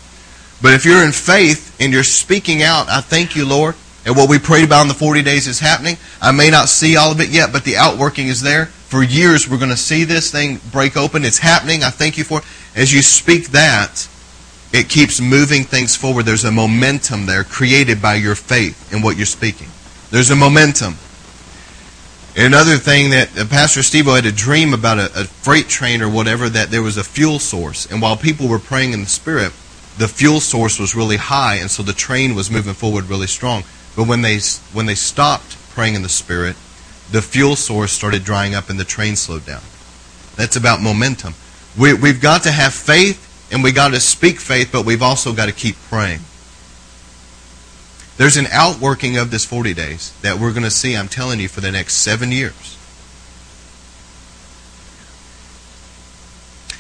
But if you're in faith and you're speaking out, I thank you, Lord, and what we prayed about in the 40 days is happening. I may not see all of it yet, but the outworking is there. For years, we're going to see this thing break open. It's happening. I thank you for it. As you speak that, it keeps moving things forward. There's a momentum there created by your faith in what you're speaking. There's a momentum. Another thing that uh, Pastor Steve had a dream about a, a freight train or whatever, that there was a fuel source. And while people were praying in the Spirit, the fuel source was really high, and so the train was moving forward really strong. But when they, when they stopped praying in the Spirit, the fuel source started drying up and the train slowed down. That's about momentum. We, we've got to have faith and we got to speak faith, but we've also got to keep praying. There's an outworking of this 40 days that we're going to see, I'm telling you, for the next seven years.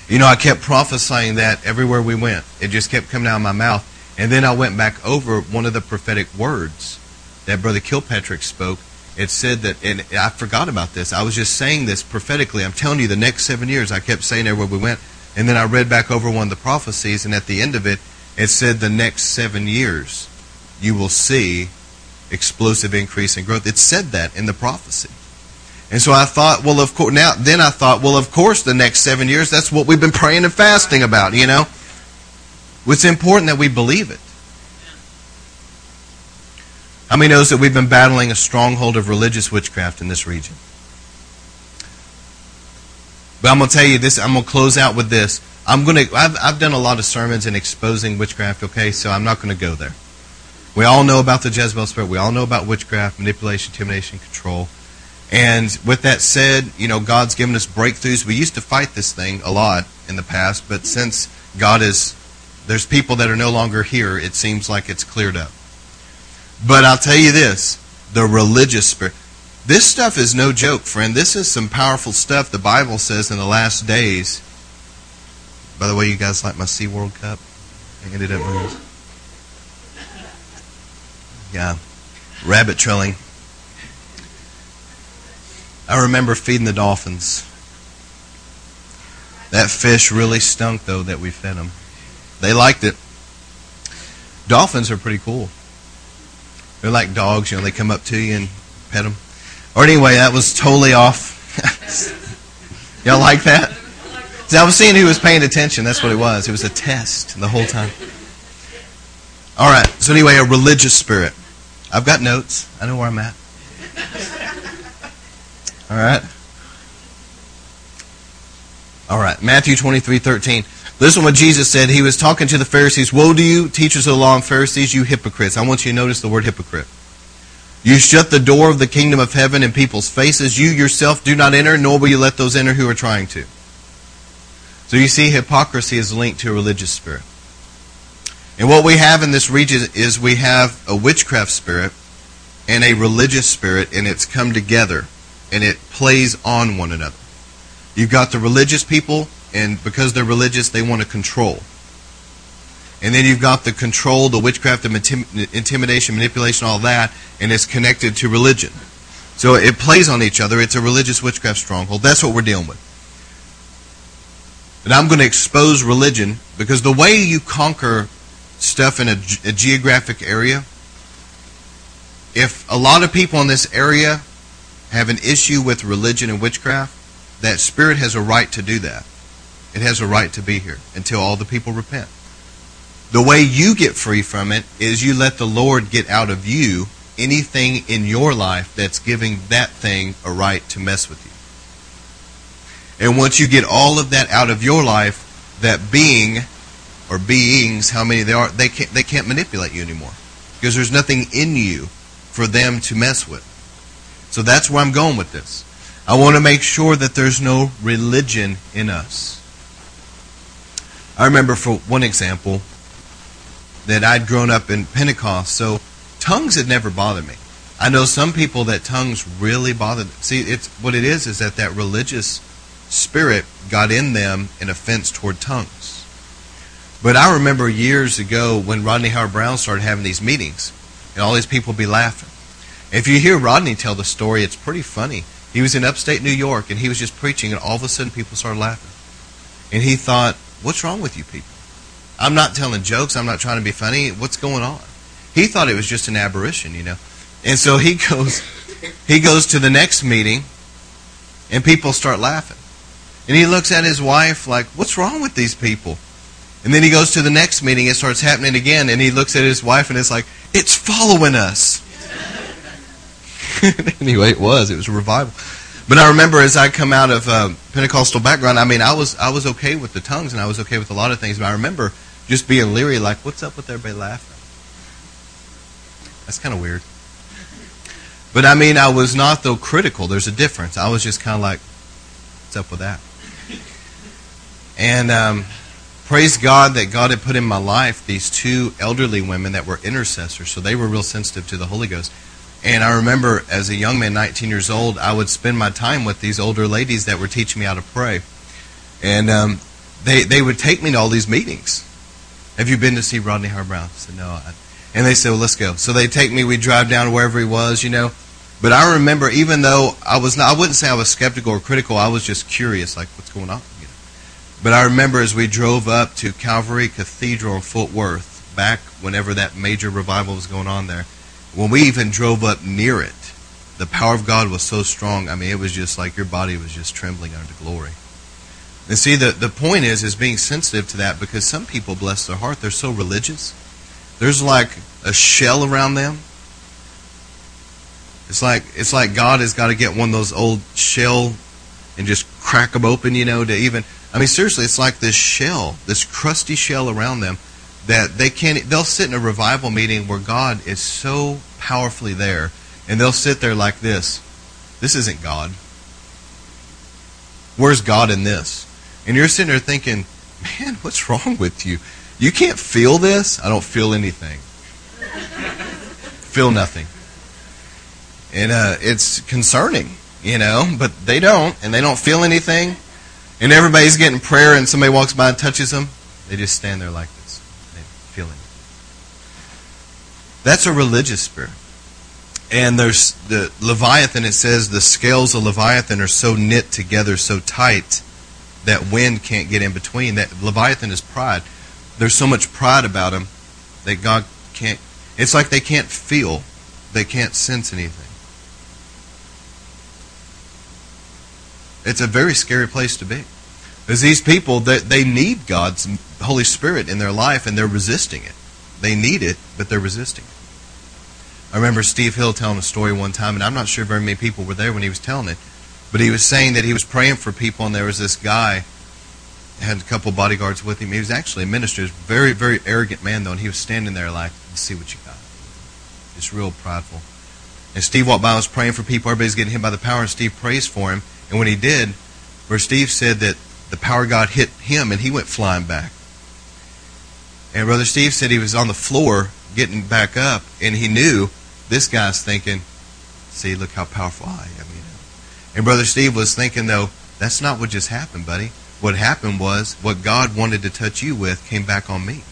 You know, I kept prophesying that everywhere we went. It just kept coming out of my mouth. And then I went back over one of the prophetic words that Brother Kilpatrick spoke. It said that, and I forgot about this. I was just saying this prophetically. I'm telling you, the next seven years, I kept saying everywhere we went. And then I read back over one of the prophecies, and at the end of it, it said the next seven years you will see explosive increase in growth. It said that in the prophecy. And so I thought, well, of course, now, then I thought, well, of course, the next seven years, that's what we've been praying and fasting about, you know? It's important that we believe it. How many knows that we've been battling a stronghold of religious witchcraft in this region? But I'm going to tell you this, I'm going to close out with this. I'm going to, I've, I've done a lot of sermons in exposing witchcraft, okay, so I'm not going to go there. We all know about the Jezebel spirit. We all know about witchcraft, manipulation, intimidation, control. And with that said, you know, God's given us breakthroughs. We used to fight this thing a lot in the past, but since God is, there's people that are no longer here, it seems like it's cleared up. But I'll tell you this the religious spirit. This stuff is no joke, friend. This is some powerful stuff the Bible says in the last days. By the way, you guys like my SeaWorld cup? I ended up yeah, rabbit trailing. I remember feeding the dolphins. That fish really stunk, though, that we fed them. They liked it. Dolphins are pretty cool. They're like dogs, you know, they come up to you and pet them. Or anyway, that was totally off. *laughs* Y'all like that? See, I was seeing who was paying attention. That's what it was. It was a test the whole time. All right. So anyway, a religious spirit. I've got notes. I know where I'm at. All right. All right. Matthew 23, 13. Listen what Jesus said. He was talking to the Pharisees. Woe to you, teachers of the law and Pharisees, you hypocrites. I want you to notice the word hypocrite. You shut the door of the kingdom of heaven in people's faces. You yourself do not enter, nor will you let those enter who are trying to. So you see, hypocrisy is linked to a religious spirit. And what we have in this region is we have a witchcraft spirit and a religious spirit, and it's come together and it plays on one another. You've got the religious people, and because they're religious, they want to control. And then you've got the control, the witchcraft, the intimidation, manipulation, all that, and it's connected to religion. So it plays on each other. It's a religious witchcraft stronghold. That's what we're dealing with. And I'm going to expose religion because the way you conquer stuff in a, a geographic area, if a lot of people in this area have an issue with religion and witchcraft, that spirit has a right to do that. It has a right to be here until all the people repent. The way you get free from it is you let the Lord get out of you anything in your life that's giving that thing a right to mess with you. And once you get all of that out of your life, that being or beings, how many they are, they can't, they can't manipulate you anymore. Because there's nothing in you for them to mess with. So that's where I'm going with this. I want to make sure that there's no religion in us. I remember, for one example, that I'd grown up in Pentecost, so tongues had never bothered me. I know some people that tongues really bother them. See, it's what it is is that that religious spirit got in them an offense toward tongues. But I remember years ago when Rodney Howard-Browne started having these meetings, and all these people would be laughing. If you hear Rodney tell the story, it's pretty funny. He was in upstate New York, and he was just preaching, and all of a sudden people started laughing. And he thought, what's wrong with you people? I'm not telling jokes. I'm not trying to be funny. What's going on? He thought it was just an aberration, you know. And so he *laughs* goes, he goes to the next meeting, and people start laughing. And he looks at his wife like, what's wrong with these people? And then he goes to the next meeting, it starts happening again, and he looks at his wife and it's like, it's following us. *laughs* anyway, it was. It was a revival. But I remember as I come out of uh, Pentecostal background, I mean, I was I was okay with the tongues and I was okay with a lot of things, but I remember just being leery, like, what's up with everybody laughing? That's kind of weird. But I mean, I was not though critical. There's a difference. I was just kind of like, what's up with that? And um, praise God that God had put in my life these two elderly women that were intercessors, so they were real sensitive to the Holy Ghost. And I remember as a young man, 19 years old, I would spend my time with these older ladies that were teaching me how to pray. And um, they, they would take me to all these meetings. Have you been to see Rodney Howard-Browne? I said, no. I, and they said, well, let's go. So they take me, we drive down to wherever he was, you know. But I remember, even though I was not, I wouldn't say I was skeptical or critical, I was just curious, like, what's going on? But I remember as we drove up to Calvary Cathedral in Fort Worth, back whenever that major revival was going on there, when we even drove up near it, the power of God was so strong. I mean, it was just like your body was just trembling under glory. And see, the, the point is, is being sensitive to that because some people, bless their heart, they're so religious. There's like a shell around them. It's like it's like God has got to get one of those old shell and just crack them open, you know, to even. I mean, seriously, it's like this shell, this crusty shell around them that they can't they'll sit in a revival meeting where God is so powerfully there and they'll sit there like this. This isn't God. Where's God in this? And you're sitting there thinking, "Man, what's wrong with you? You can't feel this?" I don't feel anything. *laughs* feel nothing. And uh, it's concerning, you know, but they don't, and they don't feel anything. And everybody's getting prayer, and somebody walks by and touches them. They just stand there like this, feeling. That's a religious spirit. And there's the Leviathan, it says the scales of Leviathan are so knit together, so tight, that wind can't get in between. That Leviathan is pride. There's so much pride about him that God can't. It's like they can't feel, they can't sense anything. It's a very scary place to be. Because these people, they, they need God's Holy Spirit in their life and they're resisting it. They need it, but they're resisting it. I remember Steve Hill telling a story one time, and I'm not sure very many people were there when he was telling it, but he was saying that he was praying for people, and there was this guy had a couple bodyguards with him. He was actually a minister, was a very, very arrogant man though, and he was standing there like, "Let's see what you got." Just real prideful. And Steve walked by, and was praying for people. Everybody's getting hit by the power, and Steve prays for him. And when he did, where Steve said that the power of God hit him and he went flying back. And Brother Steve said he was on the floor getting back up and he knew this guy's thinking, see, look how powerful I am, you know. And Brother Steve was thinking, though, that's not what just happened, buddy. What happened was what God wanted to touch you with came back on me.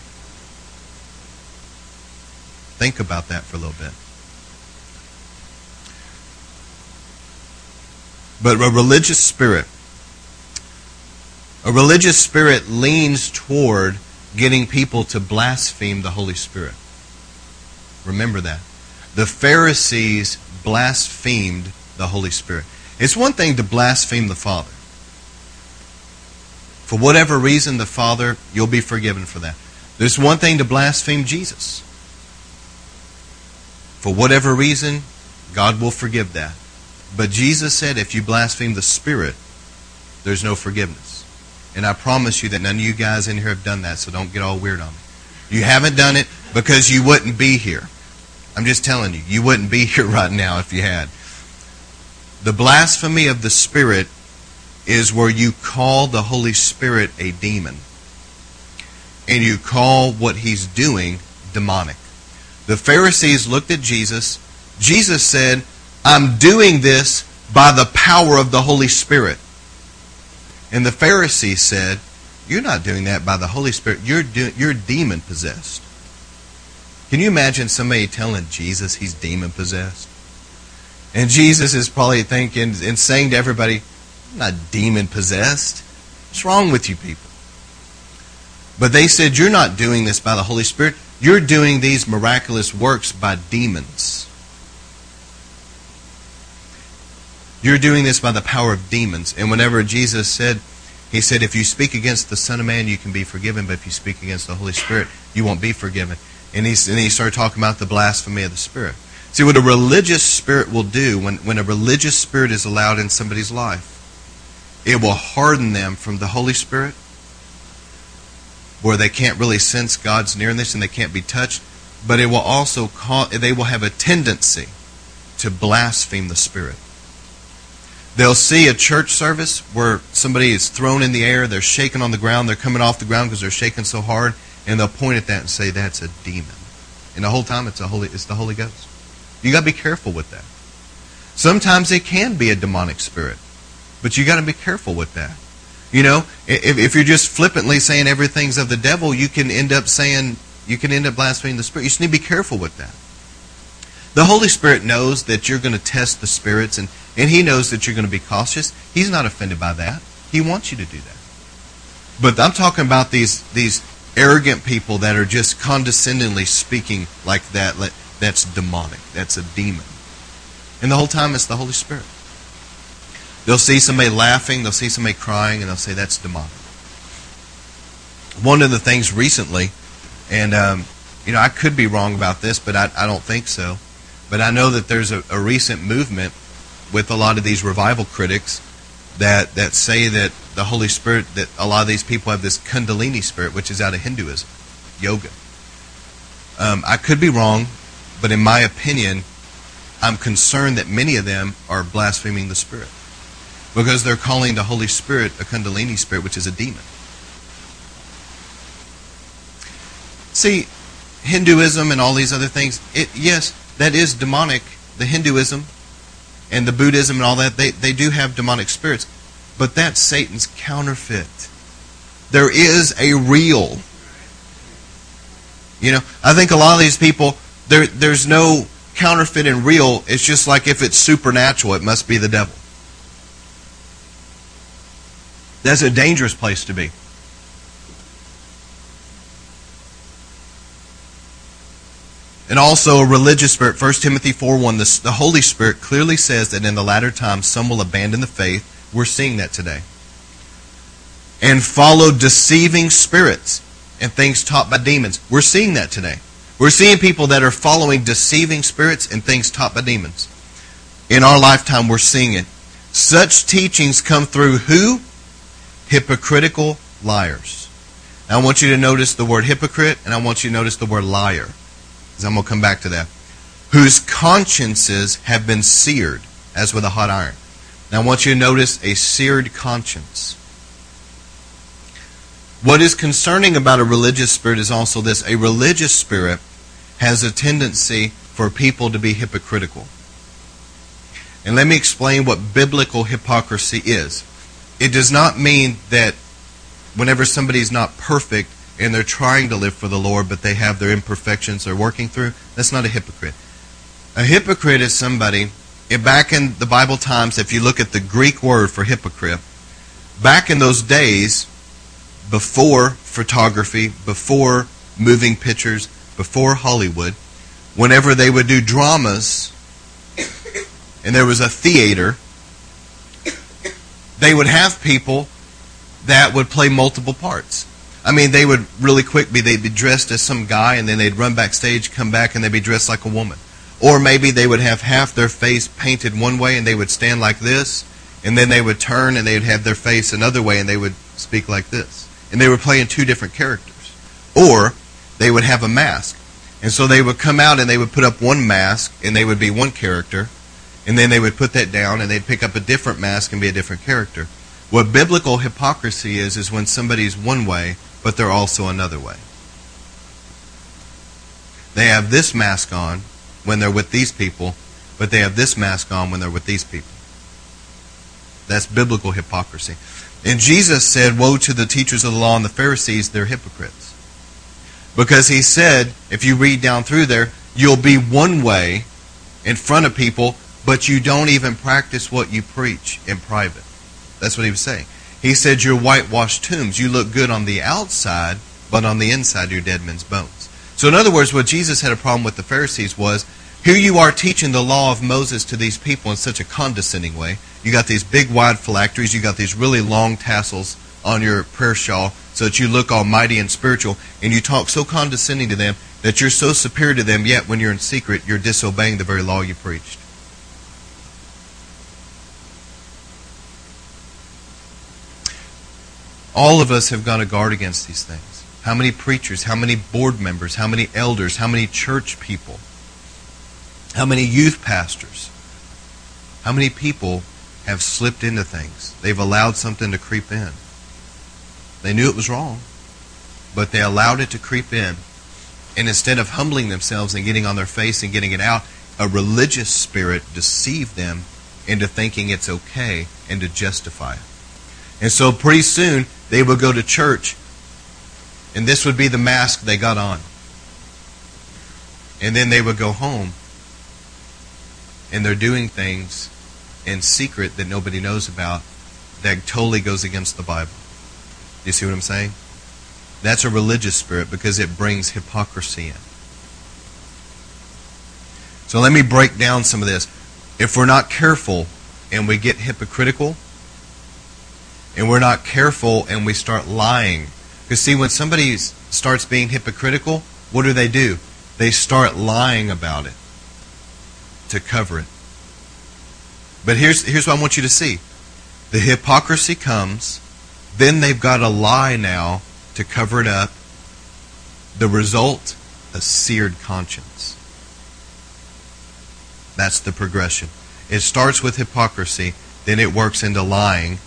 Think about that for a little bit. But a religious spirit a religious spirit leans toward getting people to blaspheme the Holy Spirit. Remember that. The Pharisees blasphemed the Holy Spirit. It's one thing to blaspheme the Father. For whatever reason, the Father, you'll be forgiven for that. There's one thing to blaspheme Jesus. For whatever reason, God will forgive that. But Jesus said if you blaspheme the Spirit, there's no forgiveness. And I promise you that none of you guys in here have done that, so don't get all weird on me. You haven't done it because you wouldn't be here. I'm just telling you, you wouldn't be *laughs* here right now if you had. The blasphemy of the Spirit is where you call the Holy Spirit a demon. And you call what he's doing demonic. The Pharisees looked at Jesus. Jesus said, I'm doing this by the power of the Holy Spirit. And the Pharisees said, you're not doing that by the Holy Spirit. You're do, you're demon possessed. Can you imagine somebody telling Jesus he's demon possessed? And Jesus is probably thinking and saying to everybody, I'm not demon possessed. What's wrong with you people? But they said, You're not doing this by the Holy Spirit. You're doing these miraculous works by demons. You're doing this by the power of demons. And whenever Jesus said, He said, If you speak against the Son of Man, you can be forgiven, but if you speak against the Holy Spirit, you won't be forgiven. And he, and he started talking about the blasphemy of the Spirit. See, what a religious spirit will do when, when a religious spirit is allowed in somebody's life, it will harden them from the Holy Spirit, where they can't really sense God's nearness and they can't be touched, but it will also cause, they will have a tendency to blaspheme the Spirit. They'll see a church service where somebody is thrown in the air, they're shaking on the ground, they're coming off the ground because they're shaking so hard, and they'll point at that and say that's a demon. And the whole time it's a holy it's the Holy Ghost. You got to be careful with that. Sometimes it can be a demonic spirit, but you got to be careful with that. You know, if, if you're just flippantly saying everything's of the devil, you can end up saying you can end up blaspheming the spirit. You just need to be careful with that. The Holy Spirit knows that you're going to test the spirits, and, and He knows that you're going to be cautious. He's not offended by that. He wants you to do that. But I'm talking about these these arrogant people that are just condescendingly speaking like that. That's demonic. That's a demon. And the whole time it's the Holy Spirit. They'll see somebody laughing, they'll see somebody crying, and they'll say that's demonic. One of the things recently, and um, you know I could be wrong about this, but I, I don't think so. But I know that there's a, a recent movement with a lot of these revival critics that that say that the Holy Spirit that a lot of these people have this Kundalini spirit, which is out of Hinduism, yoga. Um, I could be wrong, but in my opinion, I'm concerned that many of them are blaspheming the Spirit because they're calling the Holy Spirit a Kundalini spirit, which is a demon. See, Hinduism and all these other things, it, yes, that is demonic. The Hinduism and the Buddhism and all that, they, they do have demonic spirits. But that's Satan's counterfeit. There is a real. You know, I think a lot of these people, there, there's no counterfeit and real. It's just like if it's supernatural, it must be the devil. That's a dangerous place to be. And also a religious spirit. 1 Timothy 4 1, the, the Holy Spirit clearly says that in the latter times some will abandon the faith. We're seeing that today. And follow deceiving spirits and things taught by demons. We're seeing that today. We're seeing people that are following deceiving spirits and things taught by demons. In our lifetime, we're seeing it. Such teachings come through who? Hypocritical liars. Now, I want you to notice the word hypocrite, and I want you to notice the word liar. I'm going to come back to that. Whose consciences have been seared as with a hot iron. Now I want you to notice a seared conscience. What is concerning about a religious spirit is also this a religious spirit has a tendency for people to be hypocritical. And let me explain what biblical hypocrisy is. It does not mean that whenever somebody is not perfect, and they're trying to live for the Lord, but they have their imperfections they're working through, that's not a hypocrite. A hypocrite is somebody, eh, back in the Bible times, if you look at the Greek word for hypocrite, back in those days, before photography, before moving pictures, before Hollywood, whenever they would do dramas, and there was a theater, they would have people that would play multiple parts. I mean, they would really quick be they'd be dressed as some guy, and then they'd run backstage, come back, and they'd be dressed like a woman. Or maybe they would have half their face painted one way, and they would stand like this, and then they would turn, and they would have their face another way, and they would speak like this. And they were playing two different characters. Or they would have a mask. And so they would come out and they would put up one mask, and they would be one character, and then they would put that down, and they'd pick up a different mask and be a different character. What biblical hypocrisy is, is when somebody's one way but they're also another way. They have this mask on when they're with these people, but they have this mask on when they're with these people. That's biblical hypocrisy. And Jesus said, Woe to the teachers of the law and the Pharisees, they're hypocrites. Because he said, if you read down through there, you'll be one way in front of people, but you don't even practice what you preach in private. That's what he was saying. He said, You're whitewashed tombs. You look good on the outside, but on the inside, you're dead men's bones. So, in other words, what Jesus had a problem with the Pharisees was here you are teaching the law of Moses to these people in such a condescending way. You got these big, wide phylacteries, you got these really long tassels on your prayer shawl so that you look almighty and spiritual, and you talk so condescending to them that you're so superior to them, yet when you're in secret, you're disobeying the very law you preached. All of us have got to guard against these things. How many preachers, how many board members, how many elders, how many church people, how many youth pastors, how many people have slipped into things? They've allowed something to creep in. They knew it was wrong, but they allowed it to creep in. And instead of humbling themselves and getting on their face and getting it out, a religious spirit deceived them into thinking it's okay and to justify it. And so pretty soon they would go to church, and this would be the mask they got on. And then they would go home, and they're doing things in secret that nobody knows about that totally goes against the Bible. You see what I'm saying? That's a religious spirit because it brings hypocrisy in. So let me break down some of this. If we're not careful and we get hypocritical, and we're not careful and we start lying. Because, see, when somebody starts being hypocritical, what do they do? They start lying about it to cover it. But here's, here's what I want you to see the hypocrisy comes, then they've got a lie now to cover it up. The result, a seared conscience. That's the progression. It starts with hypocrisy, then it works into lying,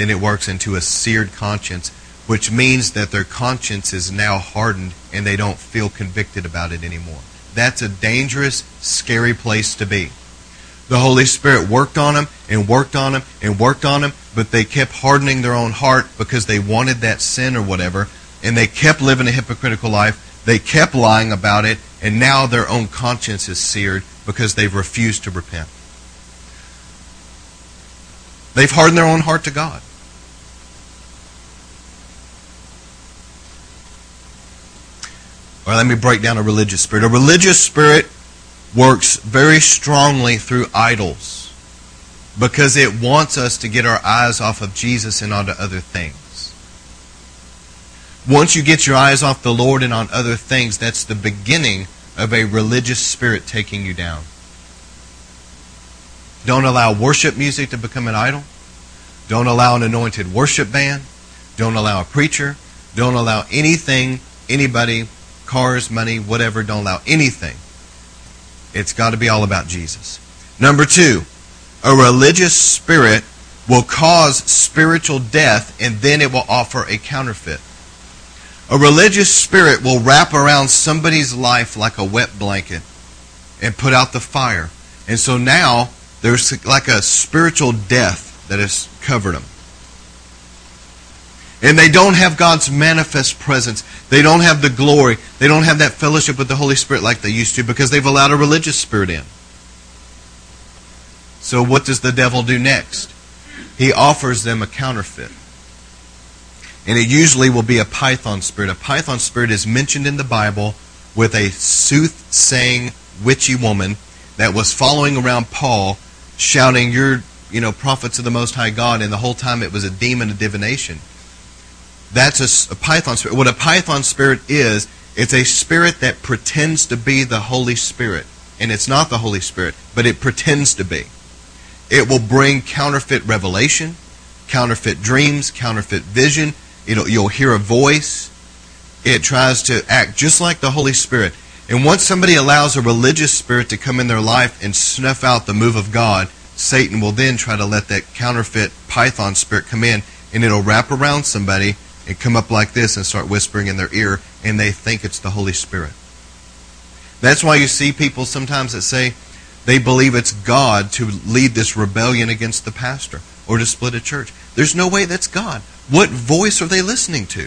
then it works into a seared conscience, which means that their conscience is now hardened and they don't feel convicted about it anymore. That's a dangerous, scary place to be. The Holy Spirit worked on them and worked on them and worked on them, but they kept hardening their own heart because they wanted that sin or whatever, and they kept living a hypocritical life. They kept lying about it, and now their own conscience is seared because they've refused to repent. They've hardened their own heart to God. Or let me break down a religious spirit. A religious spirit works very strongly through idols because it wants us to get our eyes off of Jesus and onto other things. Once you get your eyes off the Lord and on other things, that's the beginning of a religious spirit taking you down. Don't allow worship music to become an idol. Don't allow an anointed worship band. Don't allow a preacher. Don't allow anything, anybody cars, money, whatever. Don't allow anything. It's got to be all about Jesus. Number two, a religious spirit will cause spiritual death and then it will offer a counterfeit. A religious spirit will wrap around somebody's life like a wet blanket and put out the fire. And so now there's like a spiritual death that has covered them. And they don't have God's manifest presence. They don't have the glory. They don't have that fellowship with the Holy Spirit like they used to because they've allowed a religious spirit in. So, what does the devil do next? He offers them a counterfeit. And it usually will be a python spirit. A python spirit is mentioned in the Bible with a soothsaying, witchy woman that was following around Paul, shouting, You're, you know, prophets of the Most High God. And the whole time it was a demon of divination. That's a, a python spirit. What a python spirit is, it's a spirit that pretends to be the Holy Spirit. And it's not the Holy Spirit, but it pretends to be. It will bring counterfeit revelation, counterfeit dreams, counterfeit vision. It'll, you'll hear a voice. It tries to act just like the Holy Spirit. And once somebody allows a religious spirit to come in their life and snuff out the move of God, Satan will then try to let that counterfeit python spirit come in and it'll wrap around somebody and come up like this and start whispering in their ear, and they think it's the Holy Spirit. That's why you see people sometimes that say they believe it's God to lead this rebellion against the pastor, or to split a church. There's no way that's God. What voice are they listening to?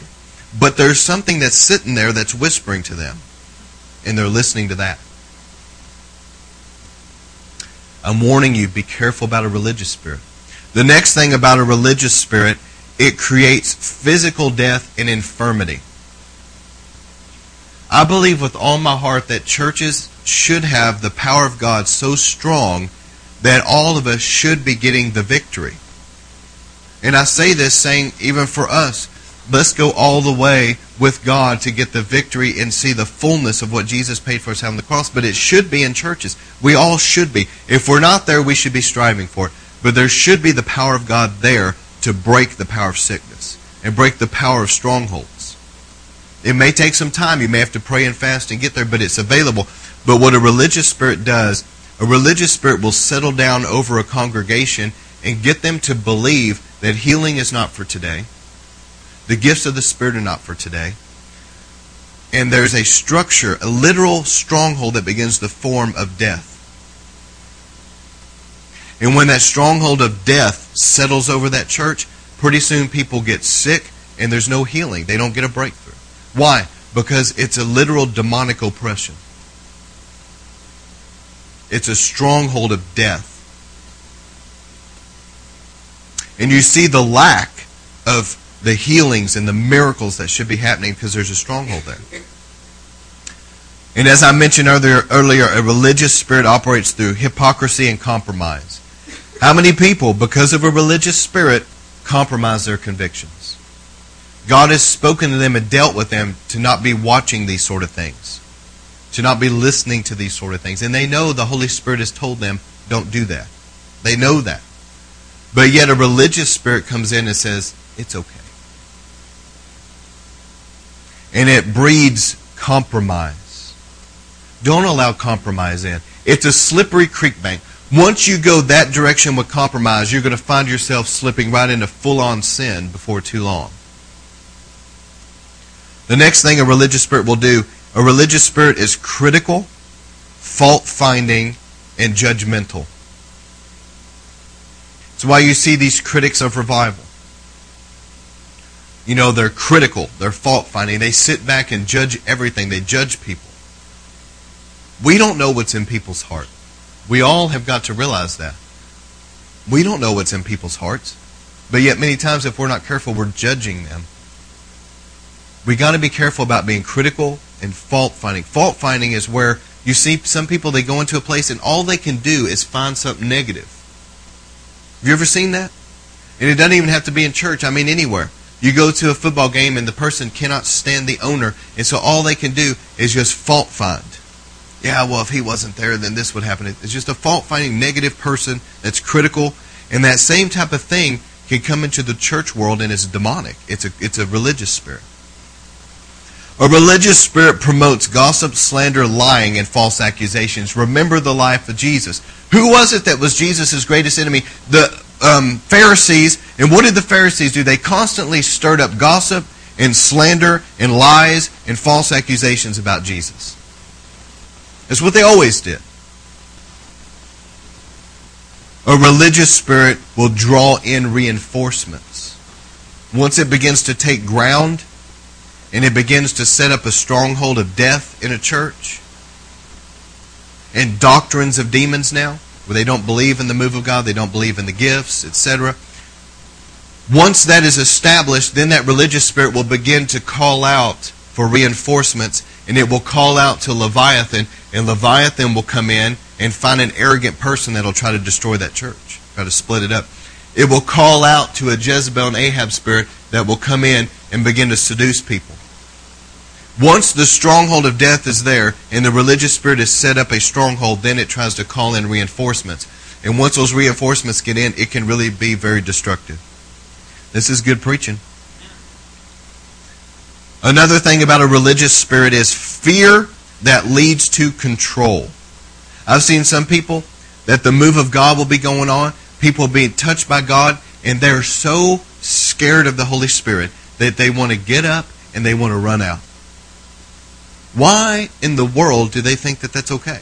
But there's something that's sitting there that's whispering to them. And they're listening to that. I'm warning you, be careful about a religious spirit. The next thing about a religious spirit, it creates physical death and infirmity. I believe with all my heart that churches should have the power of God so strong that all of us should be getting the victory. And I say this saying, even for us, let's go all the way with God to get the victory and see the fullness of what Jesus paid for us on the cross. But it should be in churches. We all should be. If we're not there, we should be striving for it. But there should be the power of God there to break the power of sickness and break the power of strongholds. It may take some time. You may have to pray and fast and get there, but it's available. But what a religious spirit does, a religious spirit will settle down over a congregation and get them to believe that healing is not for today. The gifts of the Spirit are not for today. And there's a structure, a literal stronghold that begins the form of death. And when that stronghold of death settles over that church, pretty soon people get sick and there's no healing. They don't get a breakthrough. Why? Because it's a literal demonic oppression. It's a stronghold of death. And you see the lack of the healings and the miracles that should be happening because there's a stronghold there. And as I mentioned earlier, earlier, a religious spirit operates through hypocrisy and compromise. How many people, because of a religious spirit, compromise their convictions? God has spoken to them and dealt with them to not be watching these sort of things, to not be listening to these sort of things. And they know the Holy Spirit has told them, don't do that. They know that. But yet a religious spirit comes in and says, it's okay. And it breeds compromise. Don't allow compromise in. It's a slippery creek bank. Once you go that direction with compromise, you're going to find yourself slipping right into full on sin before too long. The next thing a religious spirit will do, a religious spirit is critical, fault finding, and judgmental. It's why you see these critics of revival. You know, they're critical, they're fault finding, they sit back and judge everything, they judge people. We don't know what's in people's heart. We all have got to realize that. We don't know what's in people's hearts. But yet, many times, if we're not careful, we're judging them we got to be careful about being critical and fault finding. Fault finding is where you see some people they go into a place and all they can do is find something negative. Have you ever seen that? And it doesn't even have to be in church. I mean anywhere. You go to a football game and the person cannot stand the owner, and so all they can do is just fault find. Yeah, well, if he wasn't there, then this would happen. It's just a fault finding negative person that's critical, and that same type of thing can come into the church world and it's demonic. It's a it's a religious spirit. A religious spirit promotes gossip, slander, lying, and false accusations. Remember the life of Jesus. Who was it that was Jesus' greatest enemy? The um, Pharisees. And what did the Pharisees do? They constantly stirred up gossip and slander and lies and false accusations about Jesus. That's what they always did. A religious spirit will draw in reinforcements. Once it begins to take ground, and it begins to set up a stronghold of death in a church and doctrines of demons now where they don't believe in the move of God, they don't believe in the gifts, etc. Once that is established, then that religious spirit will begin to call out for reinforcements and it will call out to Leviathan and Leviathan will come in and find an arrogant person that'll try to destroy that church, try to split it up. It will call out to a Jezebel and Ahab spirit that will come in and begin to seduce people. Once the stronghold of death is there and the religious spirit has set up a stronghold, then it tries to call in reinforcements. And once those reinforcements get in, it can really be very destructive. This is good preaching. Another thing about a religious spirit is fear that leads to control. I've seen some people that the move of God will be going on, people being touched by God, and they're so scared of the Holy Spirit that they want to get up and they want to run out. Why in the world do they think that that's okay?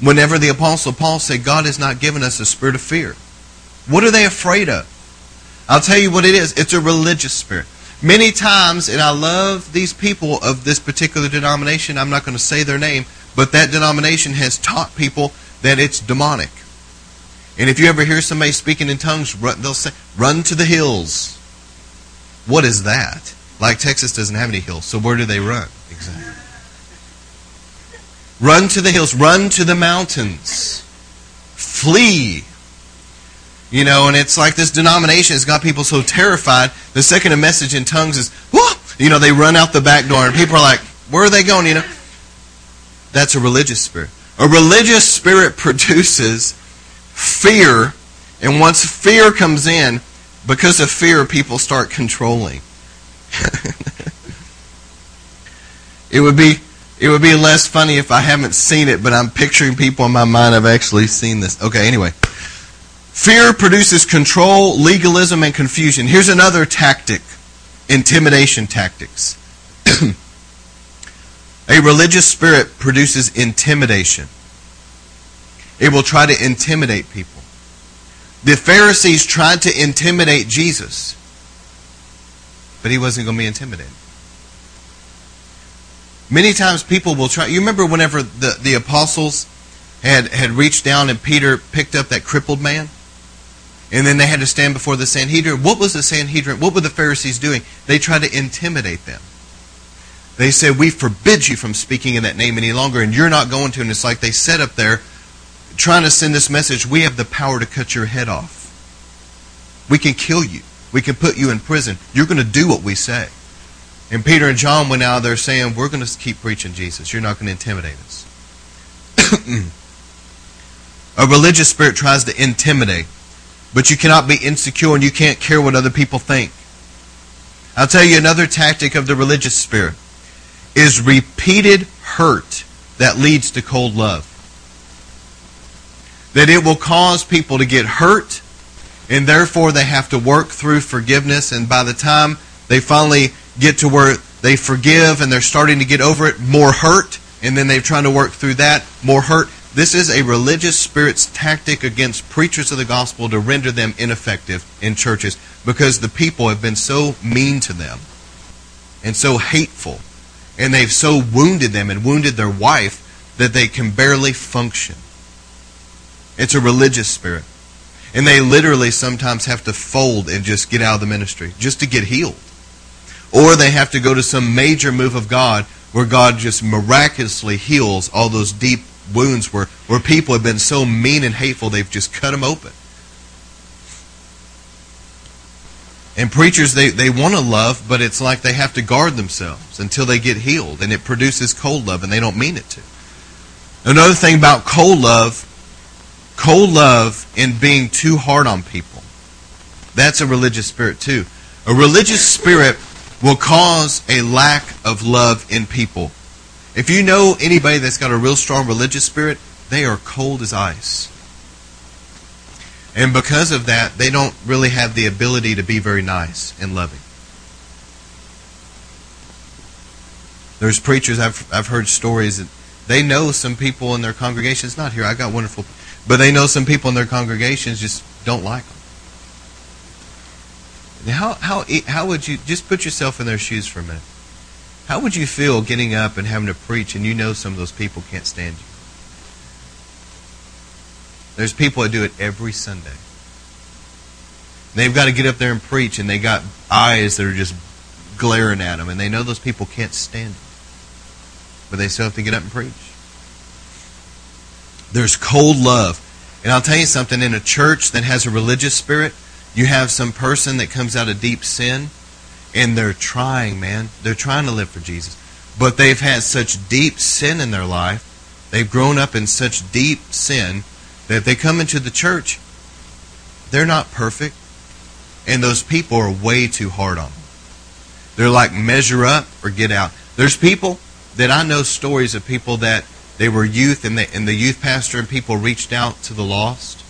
Whenever the Apostle Paul said, God has not given us a spirit of fear. What are they afraid of? I'll tell you what it is. It's a religious spirit. Many times, and I love these people of this particular denomination, I'm not going to say their name, but that denomination has taught people that it's demonic. And if you ever hear somebody speaking in tongues, they'll say, run to the hills. What is that? Like Texas doesn't have any hills, so where do they run? Exactly. Run to the hills, run to the mountains, flee. You know, and it's like this denomination has got people so terrified. The second a message in tongues is, Whoa! you know, they run out the back door, and people are like, where are they going? You know, that's a religious spirit. A religious spirit *laughs* produces fear, and once fear comes in, because of fear, people start controlling. *laughs* it would be it would be less funny if I haven't seen it, but I'm picturing people in my mind I've actually seen this. Okay, anyway. Fear produces control, legalism, and confusion. Here's another tactic intimidation tactics. *clears throat* A religious spirit produces intimidation. It will try to intimidate people. The Pharisees tried to intimidate Jesus, but he wasn't going to be intimidated. Many times people will try. You remember whenever the, the apostles had, had reached down and Peter picked up that crippled man? And then they had to stand before the Sanhedrin. What was the Sanhedrin? What were the Pharisees doing? They tried to intimidate them. They said, We forbid you from speaking in that name any longer, and you're not going to. And it's like they set up there trying to send this message we have the power to cut your head off. We can kill you. We can put you in prison. You're going to do what we say. And Peter and John went out there saying, We're going to keep preaching Jesus. You're not going to intimidate us. *clears throat* A religious spirit tries to intimidate, but you cannot be insecure and you can't care what other people think. I'll tell you another tactic of the religious spirit is repeated hurt that leads to cold love. That it will cause people to get hurt, and therefore they have to work through forgiveness, and by the time they finally get to where they forgive and they're starting to get over it, more hurt, and then they're trying to work through that, more hurt. This is a religious spirit's tactic against preachers of the gospel to render them ineffective in churches because the people have been so mean to them and so hateful, and they've so wounded them and wounded their wife that they can barely function. It's a religious spirit. And they literally sometimes have to fold and just get out of the ministry just to get healed. Or they have to go to some major move of God where God just miraculously heals all those deep wounds where, where people have been so mean and hateful they've just cut them open. And preachers, they, they want to love, but it's like they have to guard themselves until they get healed. And it produces cold love, and they don't mean it to. Another thing about cold love, cold love in being too hard on people. That's a religious spirit, too. A religious spirit will cause a lack of love in people. If you know anybody that's got a real strong religious spirit, they are cold as ice. And because of that, they don't really have the ability to be very nice and loving. There's preachers I've I've heard stories that they know some people in their congregations not here. I've got wonderful, but they know some people in their congregations just don't like them. How, how, how would you, just put yourself in their shoes for a minute. How would you feel getting up and having to preach and you know some of those people can't stand you? There's people that do it every Sunday. They've got to get up there and preach and they got eyes that are just glaring at them and they know those people can't stand it. But they still have to get up and preach. There's cold love. And I'll tell you something, in a church that has a religious spirit, you have some person that comes out of deep sin and they're trying, man. They're trying to live for Jesus. But they've had such deep sin in their life. They've grown up in such deep sin that they come into the church. They're not perfect. And those people are way too hard on them. They're like measure up or get out. There's people that I know stories of people that they were youth and, they, and the youth pastor and people reached out to the lost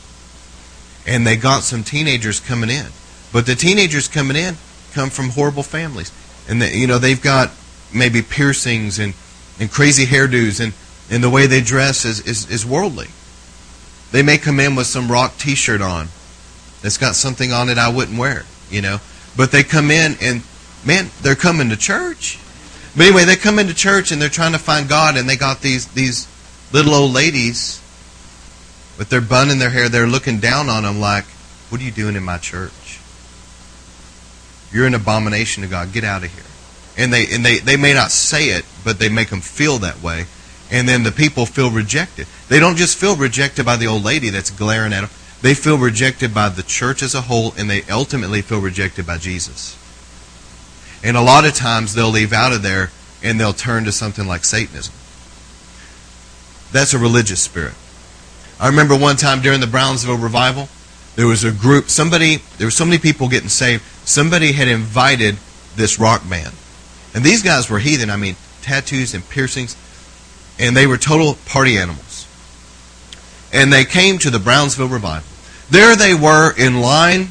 and they got some teenagers coming in. But the teenagers coming in come from horrible families, and they, you know they've got maybe piercings and, and crazy hairdos, and, and the way they dress is, is, is worldly. They may come in with some rock T-shirt on that's got something on it I wouldn't wear. you know. But they come in and, man, they're coming to church. But anyway, they come into church and they're trying to find God, and they got these these little old ladies with their bun in their hair. They're looking down on them like, "What are you doing in my church? You're an abomination to God. Get out of here." And they and they they may not say it, but they make them feel that way. And then the people feel rejected. They don't just feel rejected by the old lady that's glaring at them. They feel rejected by the church as a whole, and they ultimately feel rejected by Jesus. And a lot of times they'll leave out of there and they'll turn to something like Satanism. That's a religious spirit. I remember one time during the Brownsville revival, there was a group, somebody, there were so many people getting saved, somebody had invited this rock band. And these guys were heathen, I mean, tattoos and piercings, and they were total party animals. And they came to the Brownsville revival. There they were in line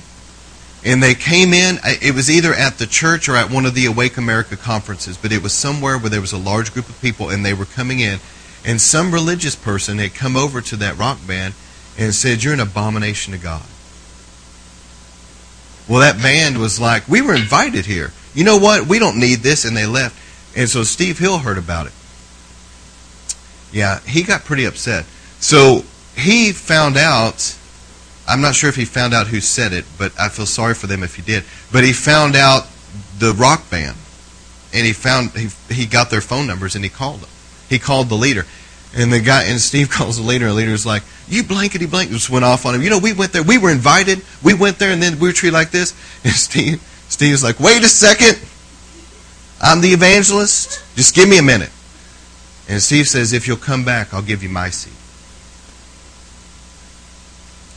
and they came in. It was either at the church or at one of the Awake America conferences, but it was somewhere where there was a large group of people, and they were coming in. And some religious person had come over to that rock band and said, You're an abomination to God. Well, that band was like, We were invited here. You know what? We don't need this. And they left. And so Steve Hill heard about it. Yeah, he got pretty upset. So he found out I'm not sure if he found out who said it, but I feel sorry for them if he did. But he found out the rock band, and he found he he got their phone numbers and he called them. He called the leader, and the guy and Steve *laughs* calls the leader, and the leader's like, "You blankety blank!" Just went off on him. You know, we went there. We were invited. We went there, and then we were treated like this. *laughs* And Steve Steve's like, "Wait a second. I'm the evangelist. Just give me a minute." And Steve says, "If you'll come back, I'll give you my seat."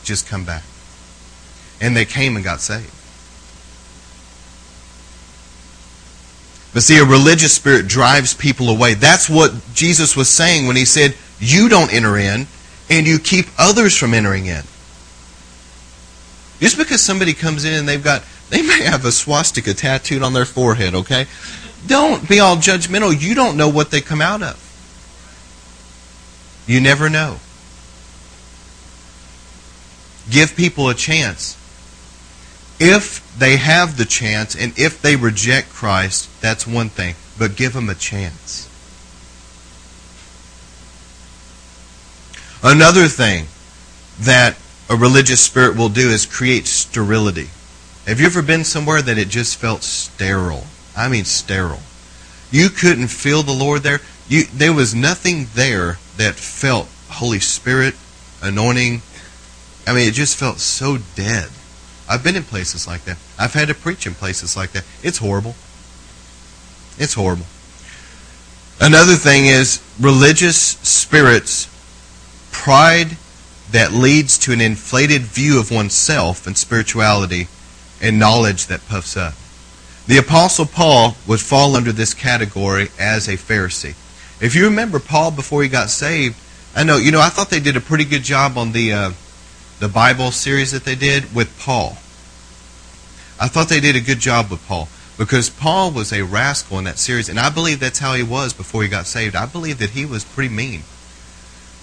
just come back. And they came and got saved. But see, a religious spirit drives people away. That's what Jesus was saying when he said, You don't enter in, and you keep others from entering in. Just because somebody comes in and they've got, they may have a swastika tattooed on their forehead, okay? Don't be all judgmental. You don't know what they come out of. You never know. Give people a chance. If they have the chance and if they reject Christ, that's one thing. But give them a chance. Another thing that a religious spirit will do is create sterility. Have you ever been somewhere that it just felt sterile? I mean sterile. You couldn't feel the Lord there. You, there was nothing there that felt Holy Spirit, anointing, I mean, it just felt so dead. I've been in places like that. I've had to preach in places like that. It's horrible. It's horrible. Another thing is religious spirits, pride that leads to an inflated view of oneself and spirituality, and knowledge that puffs up. The Apostle Paul would fall under this category as a Pharisee. If you remember Paul before he got saved, I know, you know, I thought they did a pretty good job on the. Uh, the Bible series that they did with Paul. I thought they did a good job with Paul because Paul was a rascal in that series, and I believe that's how he was before he got saved. I believe that he was pretty mean.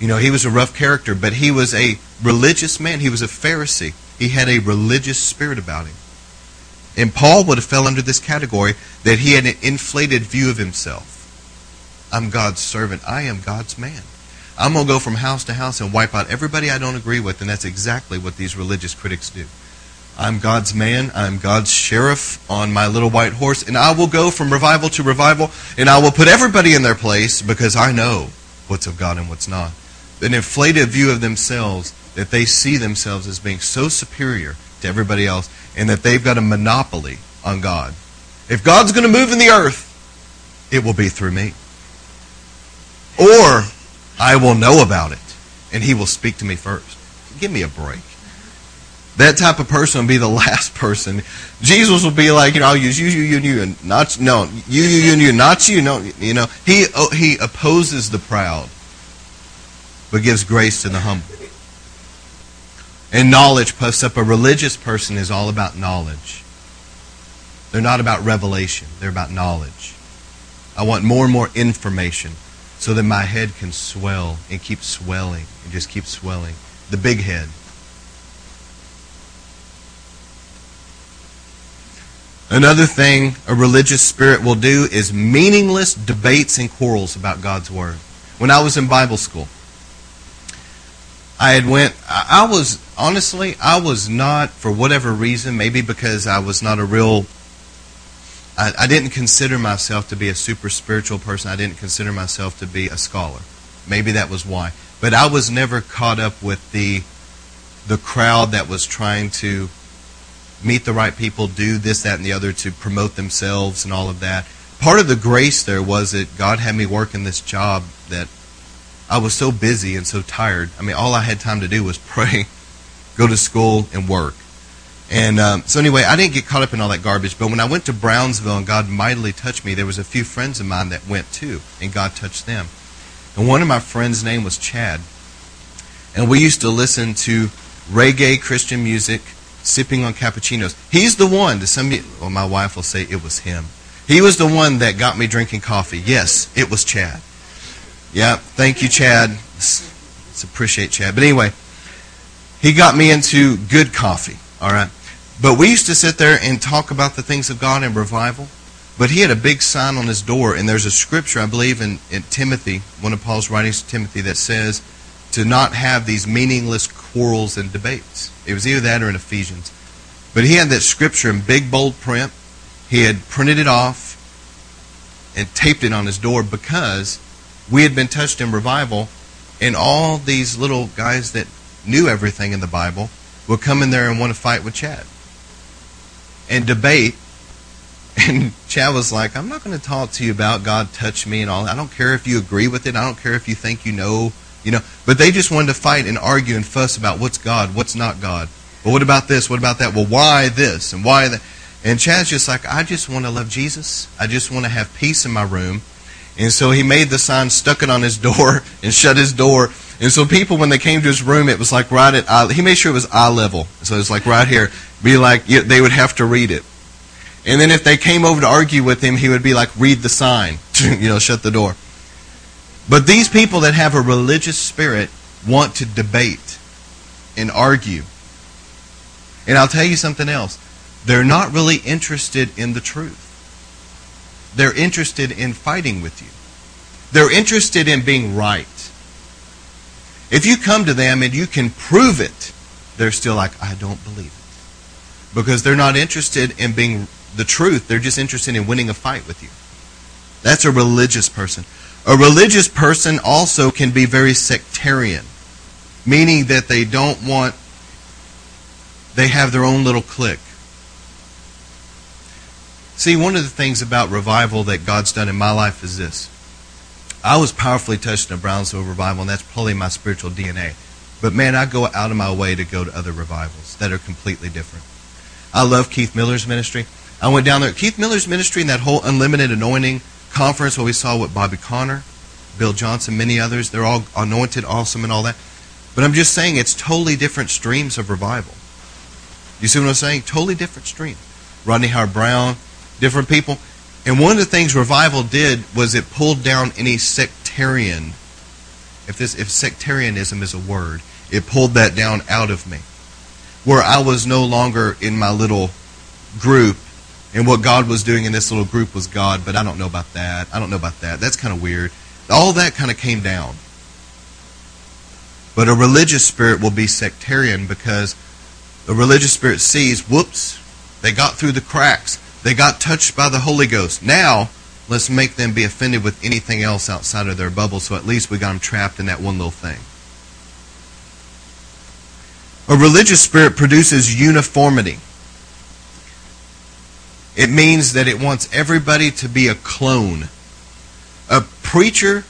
You know, he was a rough character, but he was a religious man. He was a Pharisee. He had a religious spirit about him. And Paul would have fell under this category that he had an inflated view of himself. I'm God's servant. I am God's man. I'm going to go from house to house and wipe out everybody I don't agree with, and that's exactly what these religious critics do. I'm God's man. I'm God's sheriff on my little white horse, and I will go from revival to revival, and I will put everybody in their place because I know what's of God and what's not. An inflated view of themselves that they see themselves as being so superior to everybody else, and that they've got a monopoly on God. If God's going to move in the earth, it will be through me. Or I will know about it, and he will speak to me first. Give me a break. That type of person will be the *laughs* last person. Jesus will be like, you know, I'll use you, you, you, and you, and not no, you, you, you, and you, not you. No, you know, he oh, he opposes the proud, but gives grace to the humble. And knowledge puffs up. A religious person is all about knowledge. They're not about revelation. They're about knowledge. I want more and more information so that my head can swell and keep swelling and just keep swelling. The big head. Another thing a religious spirit will do is meaningless debates and quarrels about God's Word. When I was in Bible school, I had went, I was, honestly, I was not, for whatever reason, maybe because I was not a real, I, I didn't consider myself to be a super spiritual person. I didn't consider myself to be a scholar. Maybe that was why. But I was never caught up with the, the crowd that was trying to meet the right people, do this, that, and the other to promote themselves and all of that. Part of the grace there was that God had me work in this job that I was so busy and so tired. I mean, all I had time to do was *laughs* pray, go to school, and work. And um, so, anyway, I didn't get caught up in all that garbage. But when I went to Brownsville and God mightily touched me, there was a few friends of mine that went too, and God touched them. And one of my friends' name was Chad. And we used to listen to reggae Christian music sipping on cappuccinos. He's the one, to some, well, my wife will say it was him. He was the one that got me drinking coffee. Yes, it was Chad. Yeah, thank you, Chad. Let's appreciate Chad. But anyway, he got me into good coffee. All right. But we used to sit there and talk about the things of God and revival. But he had a big sign on his door, and there's a scripture, I believe, in, in Timothy, one of Paul's writings to Timothy, that says to not have these meaningless quarrels and debates. It was either that or in Ephesians. But he had that scripture in big, bold print. He had printed it off and taped it on his door because we had been touched in revival, and all these little guys that knew everything in the Bible would come in there and want to fight with Chad and debate. *laughs* And Chad was like, I'm not going to talk to you about God touched me and all. I don't care if you agree with it. I don't care if you think you know you know, but they just wanted to fight and argue and fuss about what's God, what's not God. But what about this? What about that? Well, why this and why that? And Chad's just like, I just want to love Jesus. I just want to have peace in my room. And so he made the sign, stuck it on his *laughs* door, and shut his door. And so people, when they came to his room, it was like right at eye, he made sure it was eye level. So it's like right here. Be like, they would have to read it. And then if they came over to argue with him, he would be like, read the sign. *laughs* you know, shut the door. But these people that have a religious spirit want to debate and argue. And I'll tell you something else. They're not really interested in the truth. They're interested in fighting with you. They're interested in being right. If you come to them and you can prove it, they're still like, I don't believe it. Because they're not interested in being the truth. They're just interested in winning a fight with you. That's a religious person. A religious person also can be very sectarian, meaning that they don't want, they have their own little clique. See, one of the things about revival that God's done in my life is this. I was powerfully touched in a Brownsville revival, and that's probably my spiritual DNA. But man, I go out of my way to go to other revivals that are completely different. I love Keith Miller's ministry. I went down there. Keith Miller's ministry and that whole unlimited anointing conference where we saw what Bobby Conner, Bill Johnson, many others, they're all anointed, awesome, and all that. But I'm just saying it's totally different streams of revival. You see what I'm saying? Totally different stream. Rodney Howard-Browne, different people. And one of the things revival did was it pulled down any sectarian, if this if sectarianism is a word, it pulled that down out of me. Where I was no longer in my little group and what God was doing in this little group was God, but I don't know about that. I don't know about that. That's kind of weird. All that kind of came down. But a religious spirit will be sectarian because the religious spirit sees, whoops, they got through the cracks. They got touched by the Holy Ghost. Now, let's make them be offended with anything else outside of their bubble so at least we got them trapped in that one little thing. A religious spirit produces uniformity. It means that it wants everybody to be a clone. A preacher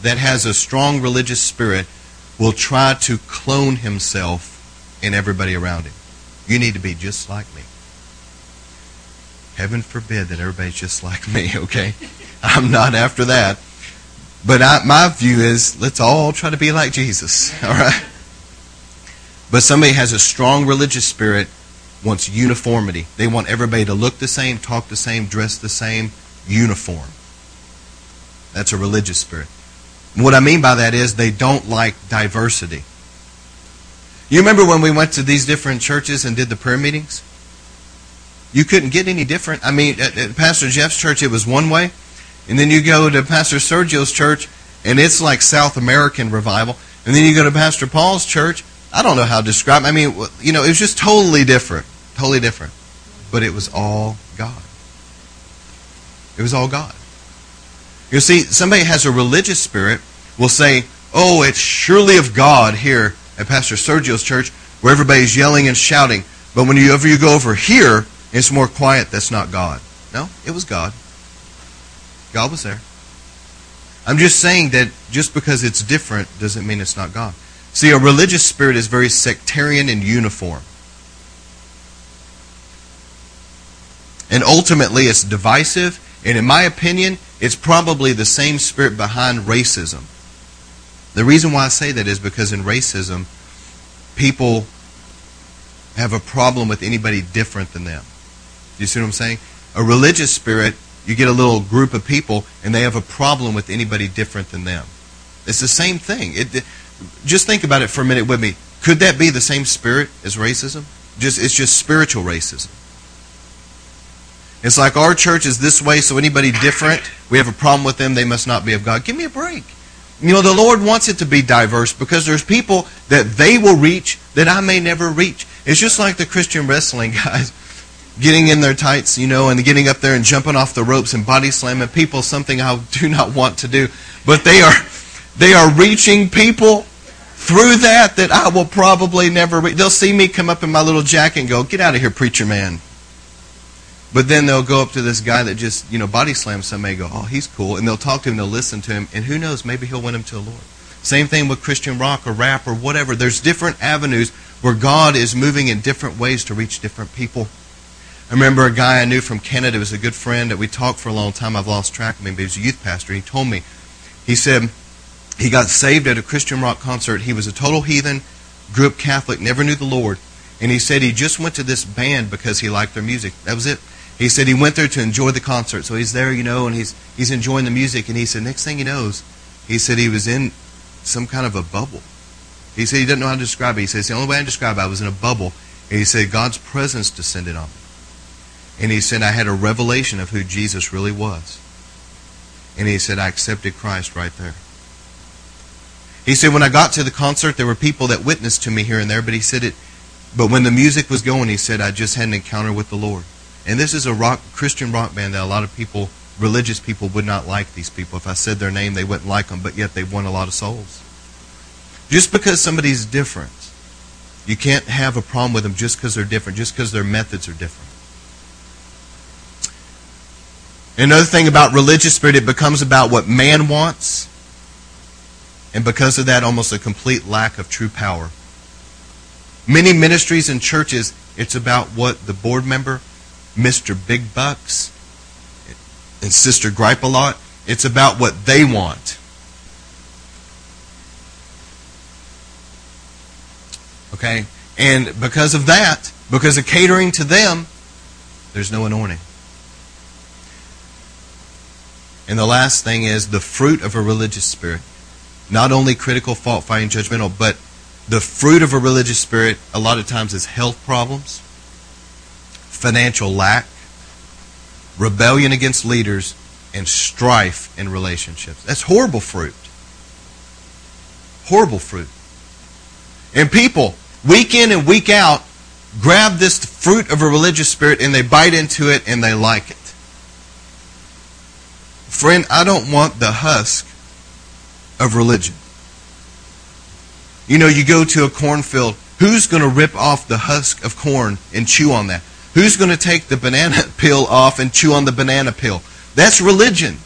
that has a strong religious spirit will try to clone himself and everybody around him. You need to be just like me. Heaven forbid that everybody's just like me, okay? I'm not after that. But I, my view is let's all try to be like Jesus, all right? But somebody has a strong religious spirit wants uniformity. They want everybody to look the same, talk the same, dress the same, uniform. That's a religious spirit. What I mean by that is they don't like diversity. You remember when we went to these different churches and did the prayer meetings? You couldn't get any different. I mean, at, at Pastor Jeff's church, it was one way. And then you go to Pastor Sergio's church, and it's like South American revival. And then you go to Pastor Paul's church. I don't know how to describe. I mean, you know, it was just totally different, totally different. But it was all God. It was all God. You see, somebody has a religious spirit will say, "Oh, it's surely of God here at Pastor Sergio's church, where everybody's yelling and shouting." But whenever you go over here, it's more quiet. That's not God. No, it was God. God was there. I'm just saying that just because it's different doesn't mean it's not God. See, a religious spirit is very sectarian and uniform. And ultimately, it's divisive. And in my opinion, it's probably the same spirit behind racism. The reason why I say that is because in racism, people have a problem with anybody different than them. You see what I'm saying? A religious spirit you get a little group of people and they have a problem with anybody different than them. It's the same thing. It, just think about it for a minute with me. Could that be the same spirit as racism? Just it's just spiritual racism. It's like our church is this way, so anybody different, we have a problem with them, they must not be of God. Give me a break. You know, the Lord wants it to be diverse because there's people that they will reach that I may never reach. It's just like the Christian wrestling *laughs* guys getting in their tights, you know, and getting up there and jumping off the ropes and body slamming people, something I *laughs* do not want to do. But they are they are reaching people through that that I will probably never reach. They'll see me come up in my little jacket and go, "Get out of here, preacher man." But then they'll go up to this guy that just, you know, body slams somebody go, "Oh, he's cool." And they'll talk to him, they'll listen to him, and who knows, maybe he'll win him to the Lord. Same thing with Christian rock or rap or whatever. There's different avenues where God is moving in different ways to reach different people. I remember a guy I knew from Canada was a good friend that we talked for a long time. I've lost track of him, but he was a youth pastor. He told me, he said he got saved at a Christian rock concert. He was a total heathen, grew up Catholic, never knew the Lord. And he said he just went to this band because he liked their music. That was it. He said he went there to enjoy the concert. So he's there, you know, and he's he's enjoying the music. And he said next thing he knows, he said he was in some kind of a bubble. He said he didn't know how to describe it. He says the only way I describe it, I was in a bubble. And he said God's presence descended on me. And he said, I had a revelation of who Jesus really was. And he said, I accepted Christ right there. He said, when I got to the concert, there were people that witnessed to me here and there, but he said it, but when the music was going, he said, I just had an encounter with the Lord. And this is a rock, Christian rock band that a lot of people, religious people, would not like these people. If I said their name, they wouldn't like them, but yet they've won a lot of souls. Just because somebody's different, you can't have a problem with them just because they're different, just because their methods are different. Another thing about religious spirit, it becomes about what man wants. And because of that, almost a complete lack of true power. Many ministries and churches, it's about what the board member, Mr. Big Bucks, and Sister Gripe a lot, it's about what they want. Okay? And because of that, because of catering to them, there's no anointing. And the last thing is the fruit of a religious spirit. Not only critical, fault finding, judgmental, but the fruit of a religious spirit a lot of times is health problems, financial lack, rebellion against leaders, and strife in relationships. That's horrible fruit. Horrible fruit. And people, week in and week out, grab this fruit of a religious spirit and they bite into it and they like it. Friend, I don't want the husk of religion. You know, you go to a cornfield, who's going to rip off the husk of corn and chew on that? Who's going to take the banana *laughs* peel off and chew on the banana peel? That's religion.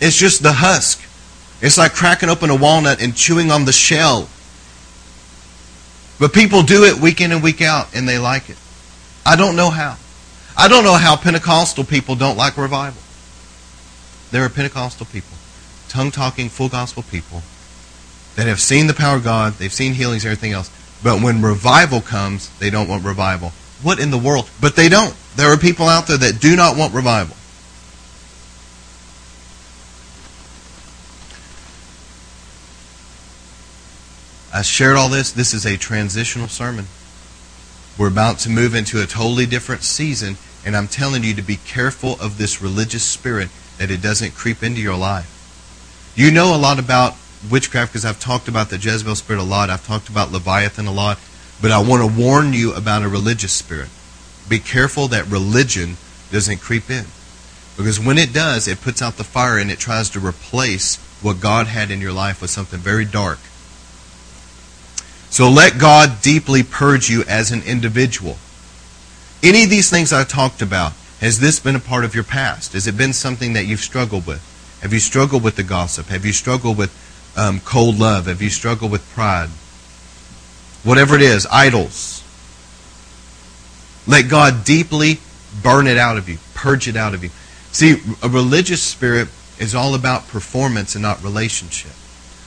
It's just the husk. It's like cracking open a walnut and chewing on the shell. But people do it week in and week out, and they like it. I don't know how. I don't know how Pentecostal people don't like revival. There are Pentecostal people, tongue talking, full gospel people, that have seen the power of God, they've seen healings, everything else. But when revival comes, they don't want revival. What in the world? But they don't. There are people out there that do not want revival. I shared all this. This is a transitional sermon. We're about to move into a totally different season, and I'm telling you to be careful of this religious spirit that it doesn't creep into your life. You know a lot about witchcraft because I've talked about the Jezebel spirit a lot. I've talked about Leviathan a lot. But I want to warn you about a religious spirit. Be careful that religion doesn't creep in. Because when it does, it puts out the fire and it tries to replace what God had in your life with something very dark. So let God deeply purge you as an individual. Any of these things I talked about, has this been a part of your past? Has it been something that you've struggled with? Have you struggled with the gossip? Have you struggled with um, cold love? Have you struggled with pride? Whatever it is, idols. Let God deeply burn it out of you, purge it out of you. See, a religious spirit is all about performance and not relationship.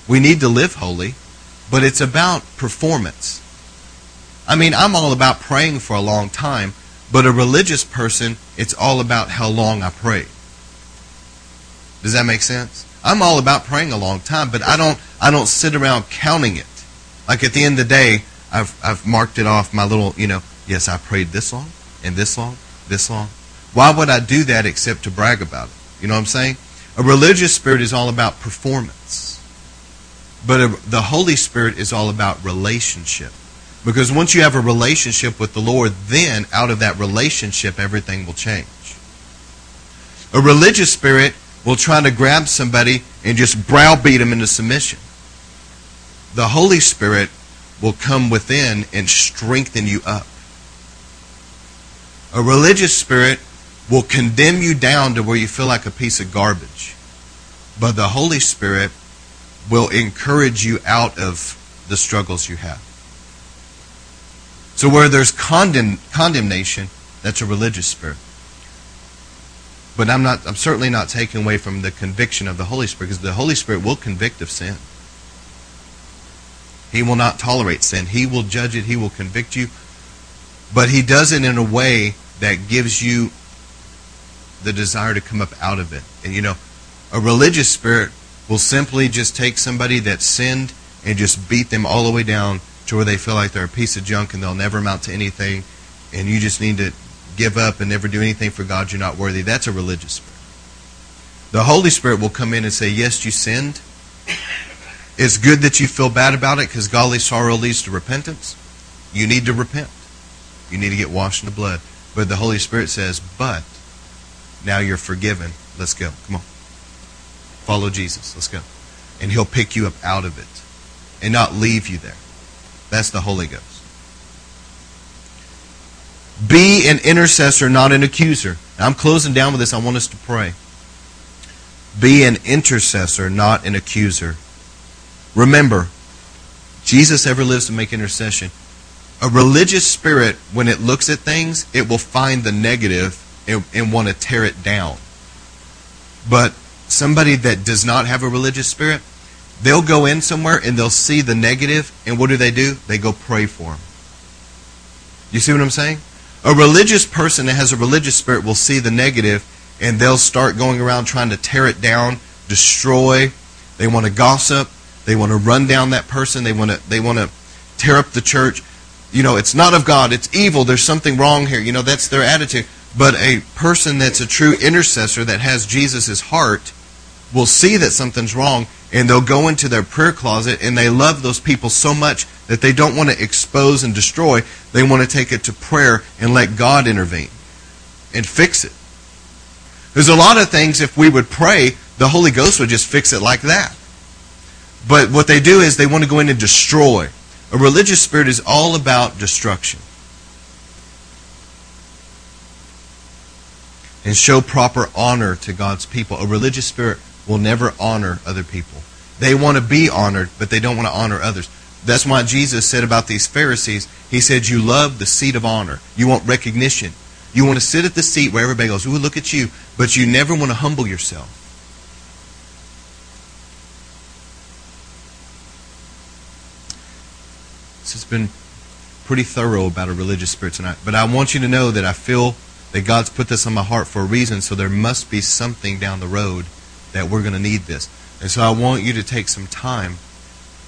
We need to live holy, but it's about performance. I mean, I'm all about praying for a long time, but a religious person, it's all about how long I pray. Does that make sense? I'm all about praying a long time, but I don't I don't sit around counting it. Like at the end of the day, I've I've marked it off my little, you know, yes, I prayed this long and this long, this long. Why would I do that except to brag about it? You know what I'm saying? A religious spirit is all about performance. But the Holy Spirit is all about relationship. Because once you have a relationship with the Lord, then out of that relationship, everything will change. A religious spirit will try to grab somebody and just browbeat them into submission. The Holy Spirit will come within and strengthen you up. A religious spirit will condemn you down to where you feel like a piece of garbage. But the Holy Spirit will encourage you out of the struggles you have. So where there's condemn, condemnation, that's a religious spirit. But I'm not I'm certainly not taking away from the conviction of the Holy Spirit because the Holy Spirit will convict of sin. He will not tolerate sin. He will judge it, he will convict you. But he does it in a way that gives you the desire to come up out of it. And you know, a religious spirit will simply just take somebody that sinned and just beat them all the way down to where they feel like they're a piece of junk and they'll never amount to anything and you just need to give up and never do anything for God you're not worthy. That's a religious spirit. The Holy Spirit will come in and say, Yes, you sinned. It's good that you feel bad about it because godly sorrow leads to repentance. You need to repent. You need to get washed in the blood. But the Holy Spirit says, But now you're forgiven. Let's go. Come on. Follow Jesus. Let's go. And He'll pick you up out of it and not leave you there. That's the Holy Ghost. Be an intercessor, not an accuser. I'm closing down with this. I want us to pray. Be an intercessor, not an accuser. Remember, Jesus ever lives to make intercession. A religious spirit, when it looks at things, it will find the negative and, and want to tear it down. But somebody that does not have a religious spirit, they'll go in somewhere and they'll see the negative, and what do they do? They go pray for them. You see what I'm saying? A religious person that has a religious spirit will see the negative and they'll start going around trying to tear it down, destroy. They want to gossip. They want to run down that person. They want to they want to tear up the church. You know, it's not of God. It's evil. There's something wrong here. You know, that's their attitude. But a person that's a true intercessor that has Jesus' heart will see that something's wrong and they'll go into their prayer closet and they love those people so much that they don't want to expose and destroy. They want to take it to prayer and let God intervene and fix it. There's a lot of things, if we would pray, the Holy Ghost would just fix it like that. But what they do is they want to go in and destroy. A religious spirit is all about destruction. And show proper honor to God's people. A religious spirit will never honor other people. They want to be honored, but they don't want to honor others. That's why Jesus said about these Pharisees, He said, You love the seat of honor. You want recognition. You want to sit at the seat where everybody goes, Ooh, look at you. But you never want to humble yourself. This has been pretty thorough about a religious spirit tonight. But I want you to know that I feel that God's put this on my heart for a reason, so there must be something down the road that we're going to need this. And so I want you to take some time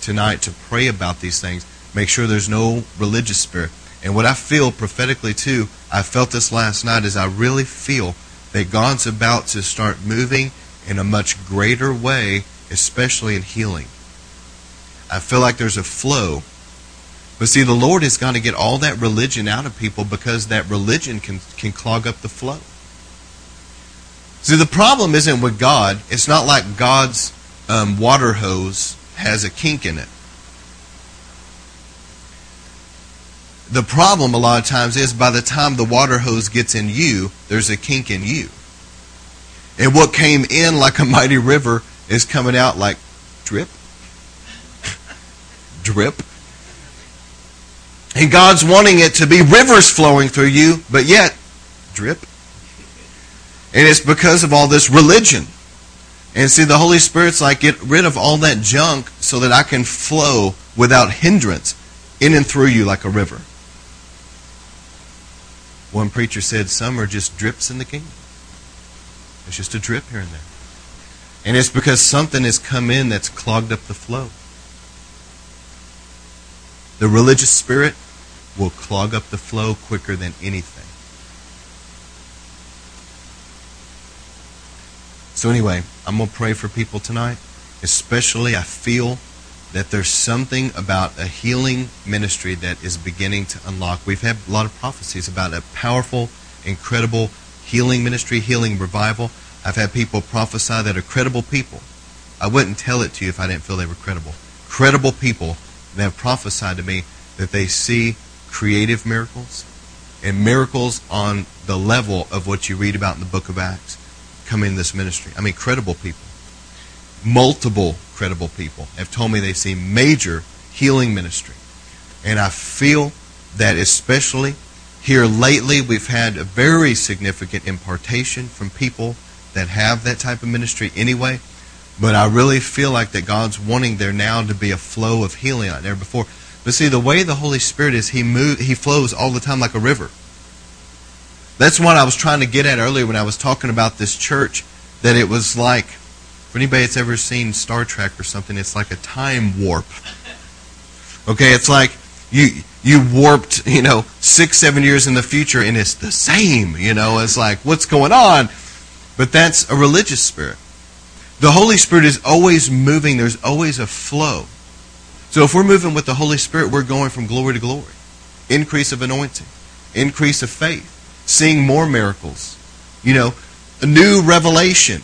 tonight to pray about these things. Make sure there's no religious spirit. And what I feel prophetically too, I felt this last night, is I really feel that God's about to start moving in a much greater way, especially in healing. I feel like there's a flow. But see, the Lord has got to get all that religion out of people because that religion can, can clog up the flow. See, the problem isn't with God. It's not like God's um, water hose has a kink in it. The problem a lot of times is by the time the water hose gets in you, there's a kink in you. And what came in like a mighty river is coming out like drip, *laughs* drip. And God's wanting it to be rivers flowing through you, but yet, drip. And it's because of all this religion. And see, the Holy Spirit's like, get rid of all that junk so that I can flow without hindrance in and through you like a river. One preacher said, some are just drips in the kingdom. It's just a drip here and there. And it's because something has come in that's clogged up the flow. The religious spirit will clog up the flow quicker than anything. So, anyway, I'm going to pray for people tonight. Especially, I feel that there's something about a healing ministry that is beginning to unlock. We've had a lot of prophecies about a powerful, incredible healing ministry, healing revival. I've had people prophesy that are credible people. I wouldn't tell it to you if I didn't feel they were credible. Credible people that have prophesied to me that they see creative miracles and miracles on the level of what you read about in the book of Acts come in this ministry. I mean, credible people. Multiple credible people have told me they see major healing ministry. And I feel that especially here lately, we've had a very significant impartation from people that have that type of ministry anyway. But I really feel like that God's wanting there now to be a flow of healing out there before. But see, the way the Holy Spirit is, He move, He flows all the time like a river. That's what I was trying to get at earlier when I was talking about this church. That it was like, for anybody that's ever seen Star Trek or something, it's like a time warp. Okay, it's like you you warped, you know, six, seven years in the future, and it's the same. You know, it's like what's going on? But that's a religious spirit. The Holy Spirit is always moving. There's always a flow. So if we're moving with the Holy Spirit, we're going from glory to glory. Increase of anointing, increase of faith seeing more miracles. You know, a new revelation.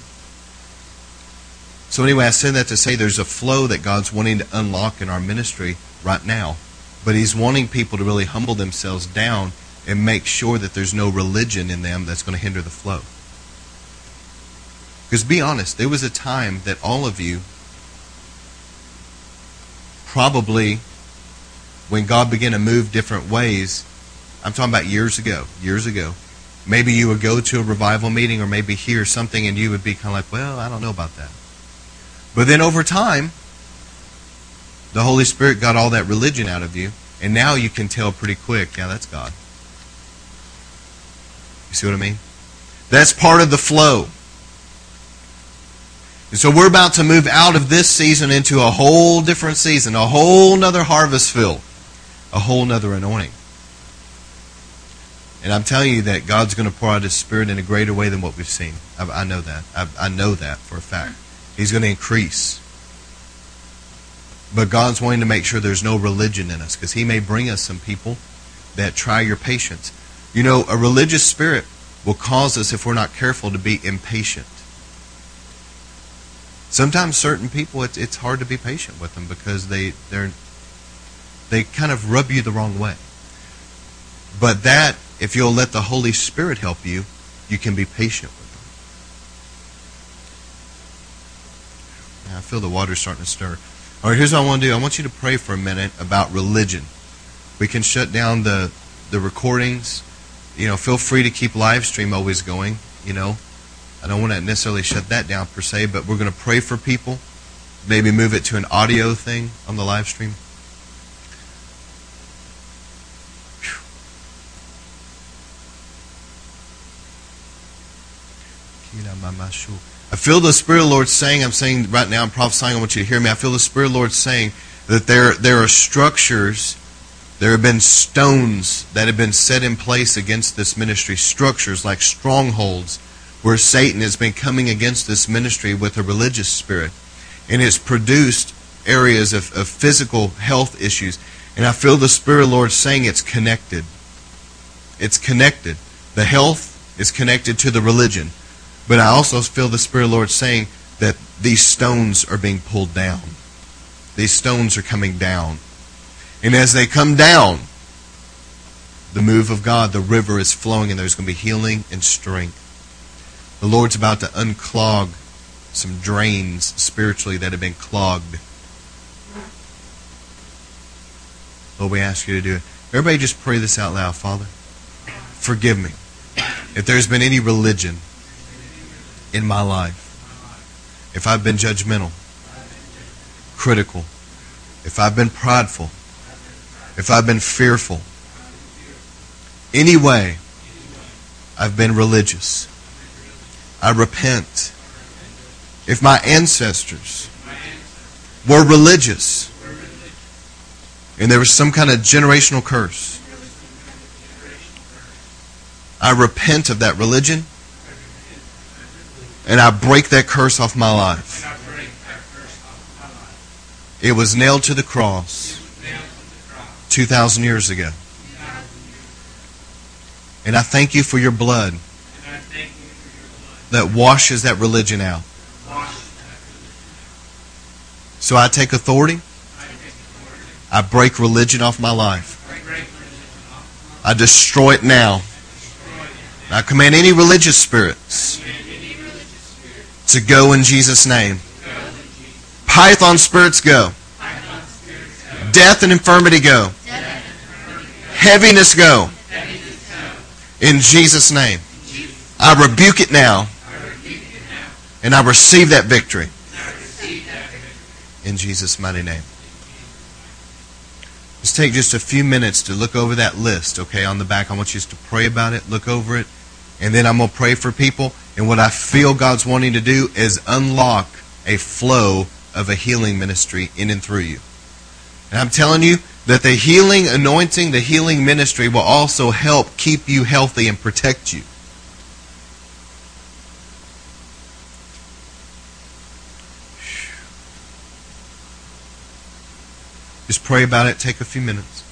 So, anyway, I said that to say there's a flow that God's wanting to unlock in our ministry right now. But He's wanting people to really humble themselves down and make sure that there's no religion in them that's going to hinder the flow. Because be honest, there was a time that all of you probably, when God began to move different ways, I'm talking about years ago, years ago. Maybe you would go to a revival meeting or maybe hear something and you would be kind of like, well, I don't know about that. But then over time, the Holy Spirit got all that religion out of you, and now you can tell pretty quick, yeah, that's God. You see what I mean? That's part of the flow. And so we're about to move out of this season into a whole different season, a whole nother harvest field, a whole nother anointing. And I'm telling you that God's going to pour out His Spirit in a greater way than what we've seen. I, I know that. I, I know that for a fact. He's going to increase. But God's wanting to make sure there's no religion in us because He may bring us some people that try your patience. You know, a religious spirit will cause us, if we're not careful, to be impatient. Sometimes certain people, it's, it's hard to be patient with them because they they're they kind of rub you the wrong way. But that if you'll let the Holy Spirit help you, you can be patient with them. I feel the water starting to stir. All right, here's what I want to do. I want you to pray for a minute about religion. We can shut down the the recordings. You know, feel free to keep live stream always going. You know, I don't want to necessarily shut that down per se, but we're going to pray for people. Maybe move it to an audio thing on the live stream. I feel the Spirit of the Lord saying, I'm saying right now, I'm prophesying, I want you to hear me. I feel the Spirit of the Lord saying that there, there are structures There have been stones that have been set in place against this ministry, structures like strongholds where Satan has been coming against this ministry with a religious spirit. And it's produced areas of, of physical health issues. And I feel the Spirit of the Lord saying it's connected. It's connected. The health is connected to the religion. But I also feel the Spirit of the Lord saying that these stones are being pulled down. These stones are coming down. And as they come down, the move of God, the river is flowing, and there's going to be healing and strength. The Lord's about to unclog some drains spiritually that have been clogged. Lord, we ask you to do it. Everybody just pray this out loud, Father. Forgive me. If there's been any religion in my life, if I've been judgmental, critical, if I've been prideful, if I've been fearful, any way I've been religious, I repent. If my ancestors were religious and there was some kind of generational curse, I repent of that religion and I break that curse off my life. It was nailed to the cross 2,000 years ago. And I thank you for your blood that washes that religion out. So I take authority. I break religion off my life. I destroy it now. I command any religious spirits to go in Jesus' name. Python spirits go. Death and infirmity go. Heaviness go. In Jesus' name. I rebuke it now. And I receive that victory. In Jesus' mighty name. Let's take just a few minutes to look over that list, okay, on the back. I want you just to pray about it, look over it, and then I'm going to pray for people. And what I feel God's wanting to do is unlock a flow of a healing ministry in and through you. And I'm telling you that the healing anointing, the healing ministry will also help keep you healthy and protect you. Just pray about it. Take a few minutes.